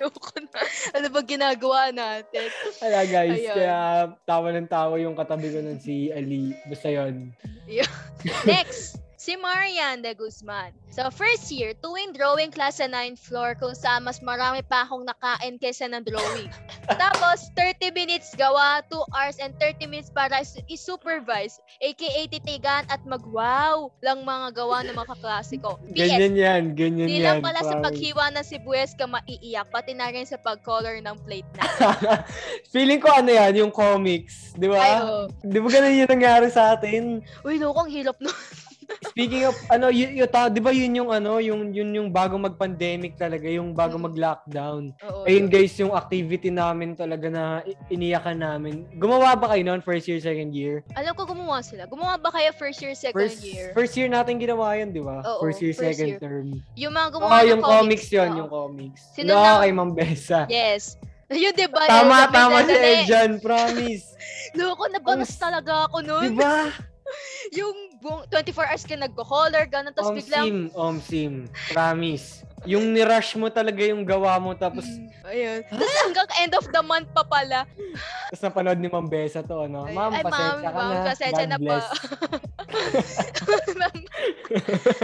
Ayoko na. Ano ba ginagawa natin? Kaya guys, Ayun. kaya tawa ng tawa yung katabi ko nun si Ali. Basta yun. Next, si Marian de Guzman. So, first year, tuwing drawing class sa 9th floor kung saan mas marami pa akong nakain kaysa ng drawing. Tapos, 30 minutes gawa, 2 hours and 30 minutes para is- i-supervise, aka titigan at mag-wow lang mga gawa ng mga kaklase ko. PS, Ganyan yan, ganyan Di yan. lang pala sa promise. paghiwa ng sibuyas ka maiiyak, pati na rin sa pag-color ng plate na. Feeling ko ano yan, yung comics. Di Ay, ba? oh. Di ba ganun yung nangyari sa atin? Uy, lokong hirap no. Speaking of, ano, y- y- ta- di ba yun yung ano, yung, yun yung bago mag-pandemic talaga, yung bago Mm. mag-lockdown. Oo, Ayun guys, yung activity namin talaga na i- iniyakan namin. Gumawa ba kayo noon, first year, second year? Alam ko gumawa sila. Gumawa ba kayo first year, second First, year? first year natin ginawa yun, di ba? Oo, first year, first second year. term. Yung mga gumawa ng yung comics, yun, oo. yung comics. Sino no, na- kay Ma'am Besa. Yes. Yun, di ba? Tama, Yun, tama si madali. Eljan, promise. Loko, nabanas talaga ako di nun. ba? Yung buong 24 hours ka nagko-color, ganun, tapos Om biglang... sim, om sim. Promise. Yung nirush mo talaga yung gawa mo, tapos, Mm, ayun. Tapos hanggang end of the month pa pala. tapos napanood ni Ma'am Besa to, ano? Ay, Ma'am, ay, pasensya ma'am, ka ma'am, na. pasensya na po. bless.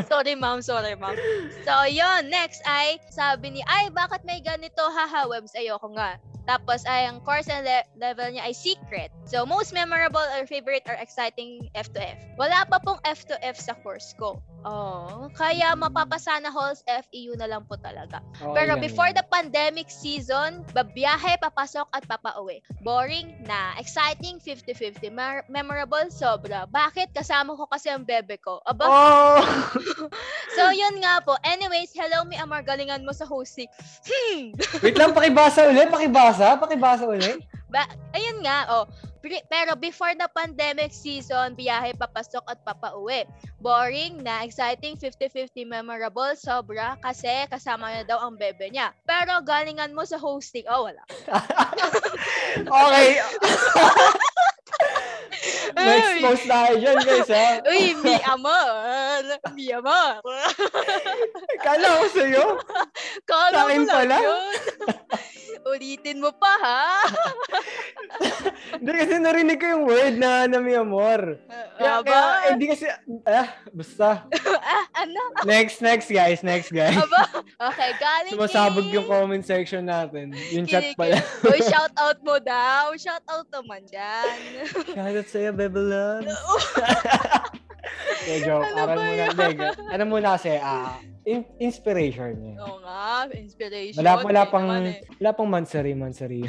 sorry, ma'am. Sorry, ma'am. So, yun. Next ay, sabi ni, ay, bakit may ganito? Haha, webs. Ayoko nga. Tapos, ay, ang course and le- level niya ay secret. So, most memorable or favorite or exciting F2F. Wala pa pong F2F sa course ko. Oh, kaya mapapasana halls FEU na lang po talaga. Okay Pero lang before yan. the pandemic season, babiyahe, papasok at papauwi. Boring na. Exciting, 50-50. Mer- memorable, sobra. Bakit? Kasama ko kasi ang bebe ko. Aba, Oh! so yun nga po. Anyways, hello mi Amar, galingan mo sa hosting. Hmm. Wait lang, pakibasa ulit, pakibasa, pakibasa ulit. Ba, ayun nga, oh. Pero before the pandemic season, biyahe papasok at papauwi. Boring na, exciting, 50-50 memorable, sobra, kasi kasama na daw ang bebe niya. Pero galingan mo sa hosting, oh wala. okay. Post tayo dyan, guys, ha? Uy, mi amor! Mi amor! Kala ko sa'yo. Kala mo lang pala? yun. Ulitin mo pa, ha? Hindi kasi narinig ko yung word na na mi amor. Kaya, Aba, kaya, eh, hindi kasi, ah, basta. Ah, ano? Next, next, guys, next, guys. Aba, okay, galing Sumasabog yung comment section natin. Yung chat pala. Uy, shout out mo daw. Shout out naman dyan. Shoutout sa'yo, Bebe Loves. Okay, joke. Ano Aral ba muna. ano muna kasi, ah, inspiration niya. Oo nga, inspiration. Wala, wala pang, eh. wala pang mansari, mansari.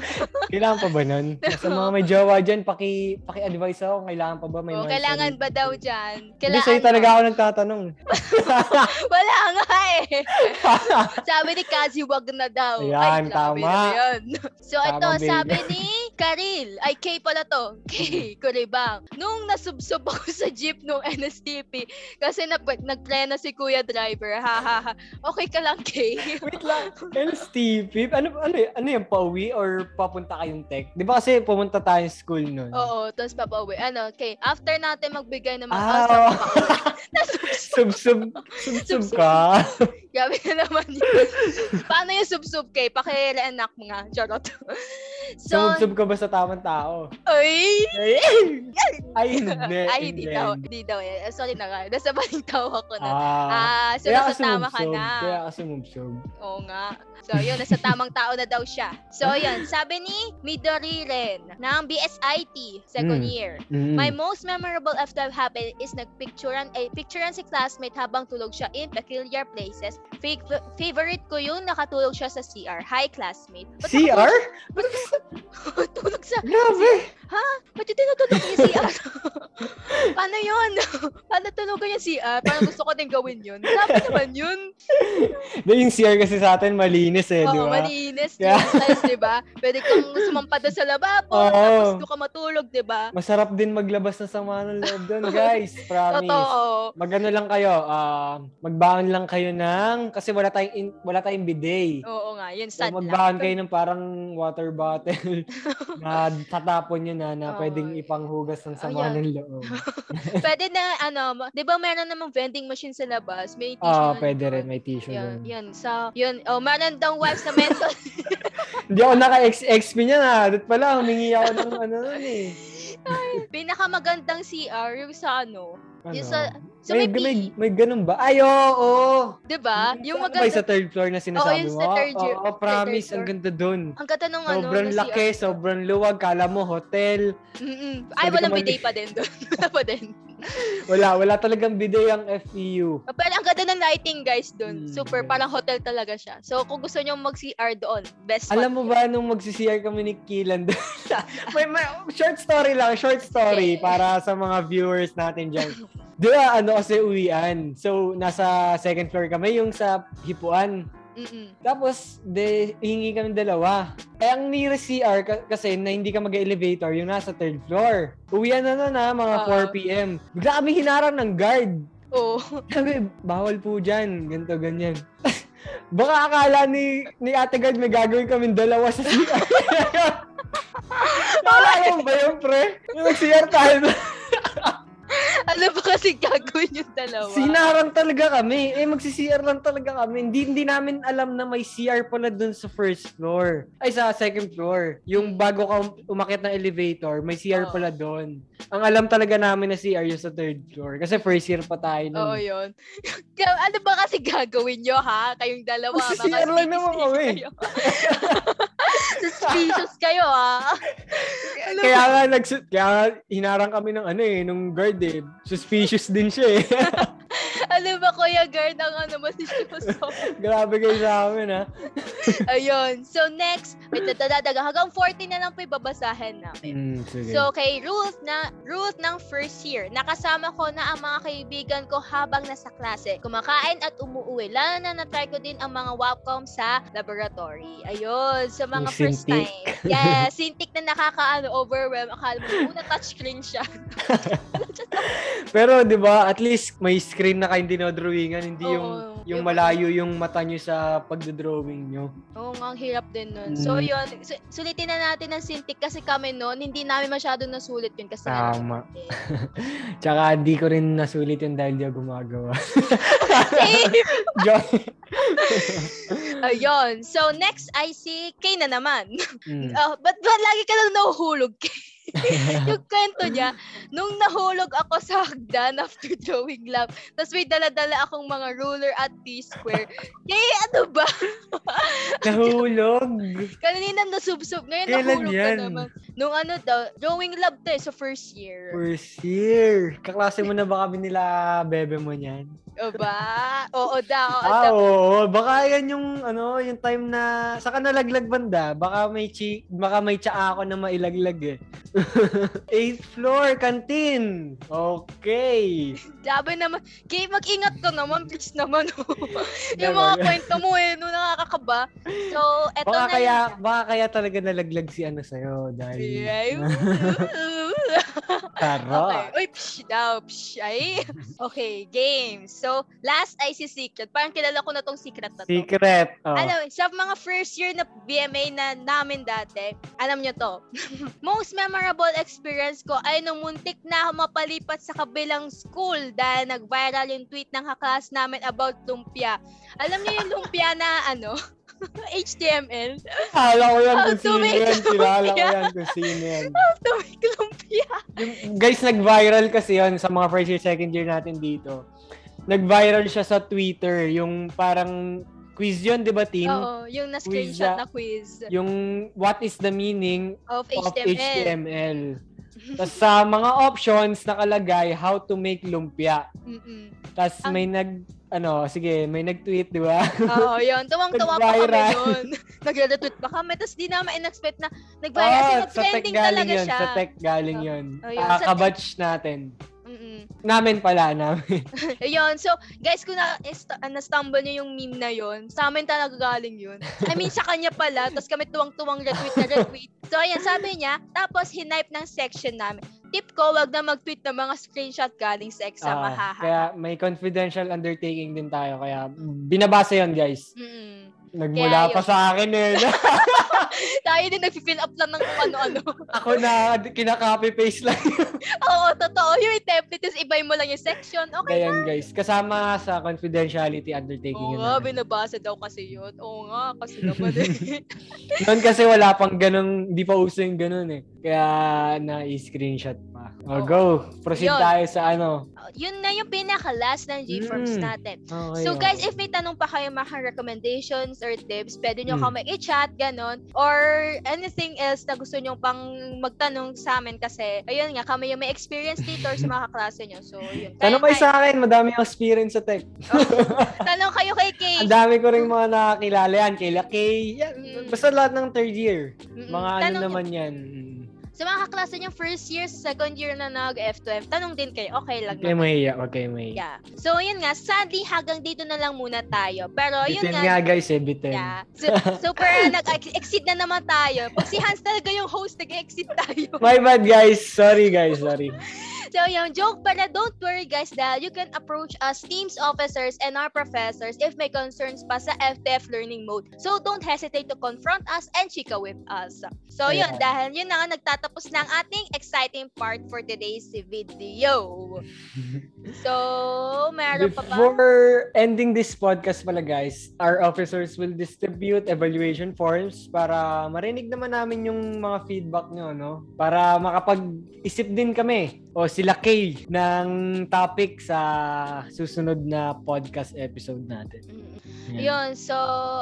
kailangan pa ba nun? Sa mga may jowa dyan, paki, paki-advise ako, kailangan pa ba may mansari? kailangan ba daw dyan? Hindi, Kailangan sa'yo talaga ako nagtatanong. Wala nga eh. sabi ni Kazi, wag na daw. Ayan, Ay, tama. na yun. So Tama, ito, sabi ni Karil, ay Kay pala to, Kay Kuribang. Nung nasubsob ako sa jeep nung NSTP, kasi nag nagpreno si Kuya Driver, ha ha ha. Okay ka lang, Kay? Wait lang. LSTP? Ano, ano, ano yung pauwi or papunta kayong tech? Di ba kasi pumunta tayong school nun? Oo, tapos papauwi. Ano, Kay, after natin magbigay ng mga Ah. Nasubsob. Sub-sub, sub-sub ka. Grabe na naman yun. Paano yung subsub, Kay? Paki-reenact mo nga. Charot. so, Sub-sub ka ba sa tamang tao? ay, Ay, hindi. Ay, hindi daw. Hindi daw. Eh. Sorry na nga. Nasa baling tawa ko na. Ah, Ah, so kaya nasa tama ka na. Kaya ka sumubsob. Oo nga. So, yun. Nasa tamang tao na daw siya. So, yun. Sabi ni Midori rin ng BSIT, second Mm. year. Mm. My most memorable after happen is nagpicturean eh, picturean si classmate habang tulog siya in peculiar places. Fa- favorite ko yung nakatulog siya sa CR. Hi, classmate. Ba't CR? tulog sa... Grabe! Ba't yung tinutulog yung CR? Paano yun? Paano tulugan yung CR? Parang gusto ko din gawin yun. Sabi naman yun. Di, yung CR kasi sa atin malinis eh, di Oo, ba? malinis. Kaya- Yung size, di ba? Pwede kang sumampa doon sa lababo. Oo. Tapos doon ka matulog, di ba? Masarap din maglabas ng sama ng loob doon, guys. Promise. Totoo. Magano lang kayo, ah, magbaon lang kayo ng kasi wala tayong in- wala tayong bidet. Oo nga, yun So sad magbaon lang. kayo ng parang water bottle na tatapon nyo na na Oo. pwedeng ipanghugas ng sama Ayan. ng loob. Pwede na, ano, di ba meron namang vending machine sa labas? May Ah, na pwede rin may tissue Yun, doon. yun. So, yun. Oh, meron daw wipes na menthol. Hindi ako naka-XXP niya na. Doon pala, humingi ako ng ano nun eh. Pinakamagandang CR, yung sa ano. Ano? Yung sa, sa may, may, may, may ganun ba? Ay, oo! oo. di ba? Yung Ano ba yung maganda. sa third floor na sinasabi yung mo? sa third year- Oo, promise, ang ganda dun. Ang ganda nung ano. Sobrang laki, sobrang luwag. Kala mo, hotel. Mm-mm. Ay, walang bidet pa din doon. Wala pa din. Wala, wala talagang bidet ang FEU. Pero ang ganda ng lighting, guys, doon. Hmm, Super, parang hotel talaga siya. So, kung gusto nyo mag-CR doon, best Alam mo ba nung magsi-CR kami ni Kilan doon? may, may, short story lang, short story Okay. para sa mga viewers natin dyan. Di ba, ano kasi uwian. So, nasa second floor kami, yung sa hipuan. Mm-mm. Tapos, de, hingi kami dalawa. Eh, ang nearest CR ka- kasi na hindi ka mag-elevator, yung nasa third floor. Uwian na na na, mga Oo. 4 p.m. Bigla kami hinarang ng guard. Oo. Sabi, bawal po dyan. Ganto, ganyan. Baka akala ni, ni Ate Guard may gagawin kami dalawa sa CR. Naalala mo ba yun, pre? Yung nag-CR tayo. ano ba kasi gagawin yung dalawa? Sinarang talaga kami. Eh, magsi-CR lang talaga kami. Hindi, hindi namin alam na may CR pala dun sa first floor. Ay, sa second floor. Yung bago ka um- umakyat ng elevator, may CR Oo. pala doon. Ang alam talaga namin na CR yung sa third floor. Kasi first year pa tayo nun. Oo, yun. Ano ba kasi gagawin nyo, ha? Kayong dalawa. Magsisiyar lang naman kami. kayo. Suspicious kayo, ah. Ano Kaya nga, nagsu- kaya hinarang kami ng ano eh, nung guard eh. Suspicious din siya eh. Ano ba, Kuya Guard, ang ano, masisyoso? Grabe kayo sa amin ha. Ayun. So, next, wait, dadadaga. Hanggang 14 na lang po ibabasahin namin. Mm, sige. So, kay Ruth na Ruth ng first year, nakasama ko na ang mga kaibigan ko habang nasa klase. Kumakain at umuwi. Lalo na na-try ko din ang mga Wacom sa laboratory. Ayun, sa mga Yung first Cintiq. time. Yeah, Cintiq na nakakaano overwhelm. Akala mo, una touchscreen siya. Pero 'di ba, at least may screen na kayong dinodrawingan, hindi yung Oo. yung Yung- malayo yung mata nyo sa pagdodrawing nyo. Oo nga, ang hirap din nun. So, Mm. yun. su- sulitin na natin ng Cintiq kasi kami noon, hindi namin masyado nasulit yun kasi nga Tama. Tsaka di ko rin nasulit yun dahil di ako gumagawa. Same! Joke. Ayun. So, next I see Kay na naman. Mm. Oh, ba't ba lagi ka lang nahuhulog? yung kwento niya, nung nahulog ako sa hagdan after drawing lab, tapos may dala-dala akong mga ruler at T-square. Kaya ano ba? Nahulog. Kanina nasubsob, ngayon Kailan nahulog ka yan? naman. Nung ano daw, drawing lab to eh, sa first year. First year. Kaklase mo na ba kami nila bebe mo niyan? O ba? Oo daw. oo Ah, oo. Baka yan yung, ano, yung time na, saka nalaglag banda. Baka may chi, baka may tsaa ako na mailaglag eh. Eighth floor, canteen. Okay. Sabi naman, Kay, mag-ingat ka naman, please naman. yung Diba? mga kwento mo eh, nung nakakakaba. So, eto Baka na kaya, yung... baka kaya talaga nalaglag si ano sa'yo dahil Ay, Tara. Okay. Uy, psh daw, psh. Ay. Okay, game. So, last ay si Secret. Parang kilala ko na tong Secret na to. Secret. Oh. Ano, sa mga first year na BMA na namin dati, alam nyo to, most memorable experience ko ay nung muntik na ako mapalipat sa kabilang school dahil nag-viral yung tweet ng kaklas namin about lumpia. Alam niyo yung lumpia na ano, HTML? Kilala ko yan kung sino yan. Kilala ko yan kung sino yan. Tumig lumpia. Yung- guys, nag-viral kasi yon sa mga first year, second year natin dito. Nag-viral siya sa Twitter. Yung parang quiz yun, di ba, Tin? Oo, yung na-screenshot na quiz Yung what is the meaning of of HTML. HTML. Tapos sa mga options nakalagay how to make lumpia. Mm-mm. Tapos may nag ano, sige, may nag-tweet, di ba? Oo, yun. Tuwang-tuwa pa kami noon. Nagre-retweet pa kami. Tapos di naman in-expect na nag-viral. Kasi tech nag-trending galing talaga yun. siya. Sa tech galing yun. Oh, yun. Ah, Sa tech- kabatch natin. Mm-mm. Namin pala, namin. Ayun. So, guys, kung na, est- uh, na-stumble niyo yung meme na yun, sa amin talaga galing yun. I mean, sa kanya pala. Tapos kami tuwang-tuwang retweet na retweet. So, ayan, sabi niya. Tapos, hinipe ng section namin. Tip ko, wag na mag-tweet ng mga screenshot galing sa exam. Ah, mahaha. kaya may confidential undertaking din tayo. Kaya binabasa yon guys. Mm-mm. Nagmula Kaya pa sa akin eh. Tayo din nag-fill up lang ng ano-ano. Ako na kinaka-copy paste lang. Oo, totoo. Yung template, tapos ibay mo lang yung section. Okay Kaya guys, kasama sa confidentiality undertaking Oo nga, binabasa daw kasi yun. Oo nga, kasi naman eh. Noon kasi wala pang ganun, di pa uso yung ganun eh. Kaya na-screenshot pa. O, Oo. go. Proceed Yun. tayo sa ano. yun na yung pinaka-last ng G-Forms Mm. natin. Okay, So okay. guys, if may tanong pa kayo mga recommendations or tips, pwede nyo Mm. kami i-chat, ganon. Or anything else na gusto nyo pang magtanong sa amin kasi, ayun nga, kami yung may experience dito or sa mga kaklase nyo. So, yun. Tanong kayo sa akin, madami akong experience sa tech. Tanong kayo kay Kay. Ang dami ko rin mga nakakilala yan. Kay Kay, yan. Mm. Basta lahat ng third year. Mm-mm. Mga ano Tanong naman yan. Sa mga kaklase nyo, first year, second year na nag-F12, tanong din kayo. Okay lang kayo naman. mahiya, kayo mahiya. Yeah. So, yun nga, sadly, hanggang dito na lang muna tayo. Pero, yun Bitin nga, nga guys eh, bitin. Yeah. So, super nag-exceed na naman tayo. Pag si Hans talaga yung host, nag-exceed tayo. My bad guys. Sorry guys, sorry. So, yung joke pala, don't worry guys dahil you can approach us teams officers and our professors if may concerns pa sa FTF learning mode. So, don't hesitate to confront us and chika with us. So, yun, Ayan. dahil yun na nga, nagtatapos tapos na ang ating exciting part for today's video. So, meron pa ba? Before ending this podcast pala guys, our officers will distribute evaluation forms para marinig naman namin yung mga feedback nyo, no? Para makapag-isip din kami o sila Kay ng topic sa susunod na podcast episode natin. Yan. Yun, so,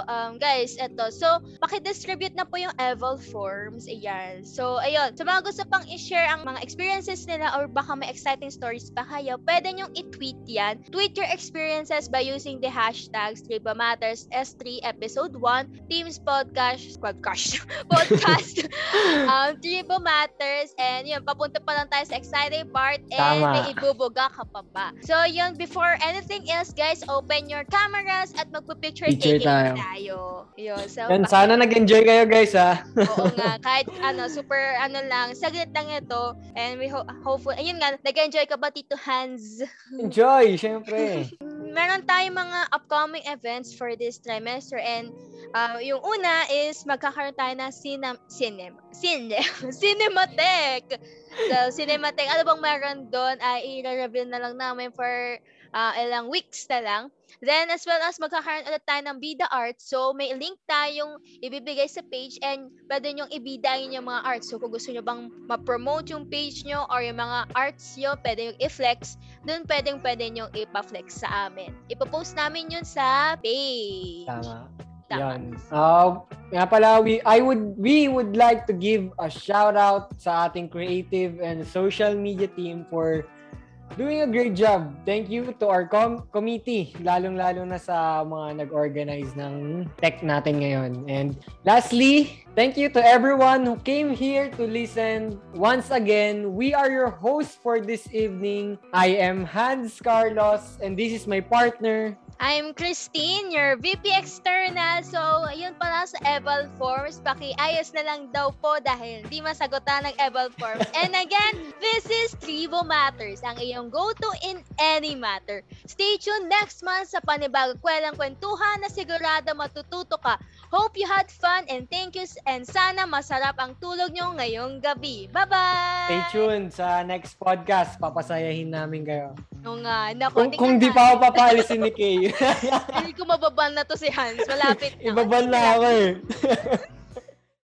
um, guys, eto. So, pakidistribute na po yung eval forms. Ayan. So, ayun. So, mga gusto pang i-share ang mga experiences nila or baka may exciting stories pa kayo, pwede nyong i-tweet yan. Tweet your experiences by using the hashtags Triba Matters S3 Episode 1, Teams Podcast, Podcast, Podcast, um, Triba Matters, and yun, papunta pa lang tayo sa exciting part, and Tama. may ibubuga ka pa ba. So, yun, before anything else, guys, open your cameras at magpipicture Picture taking tayo. tayo. Yun, so, baka- sana nag-enjoy kayo guys ha. Oo nga, kahit ano, super ano lang, saglit lang ito. And we ho- hopeful, ayun nga, nag-enjoy ka ba, Tito Hans? Enjoy, syempre. Meron tayong mga upcoming events for this trimester and uh, yung una is magkakaroon tayo ng cinem, cinem, cine, Cinematheque. So, Cinematheque, ano bang meron doon ay i-reveal na lang namin for uh, ilang weeks na lang. Then, as well as magkakaroon ulit tayo ng Bida Art. So, may link tayong ibibigay sa page and pwede nyong ibidayin yung mga arts. So, kung gusto nyo bang ma-promote yung page nyo or yung mga arts nyo, pwede yung i-flex, dun pwedeng pwede nyong ipa-flex sa amin. Ipopost namin yun sa page. Tama. Yan. Uh, nga pala, we, I would, we would like to give a shout out sa ating creative and social media team for doing a great job. Thank you to our com- committee, lalong-lalo na sa mga nag-organize ng tech natin ngayon. And lastly, thank you to everyone who came here to listen. Once again, we are your hosts for this evening. I am Hans Carlos and this is my partner, I'm Christine, your VP External. So, yun pala sa Eval Forms. Pakiayos na lang daw po dahil di masagutan ng Eval Forms. And again, this is Tribo Matters, ang iyong go-to in any matter. Stay tuned next month sa panibagong kwelang kwentuhan na sigurado matututo ka. Hope you had fun and thank you and sana masarap ang tulog nyo ngayong gabi. Bye-bye! Stay tuned sa next podcast. Papasayahin namin kayo. Oo nga. Naku, Kung, kung di natin. pa ako papalisin ni Kay. Hindi ko mababan na to si Hans. Malapit na. Ibaban na ako eh.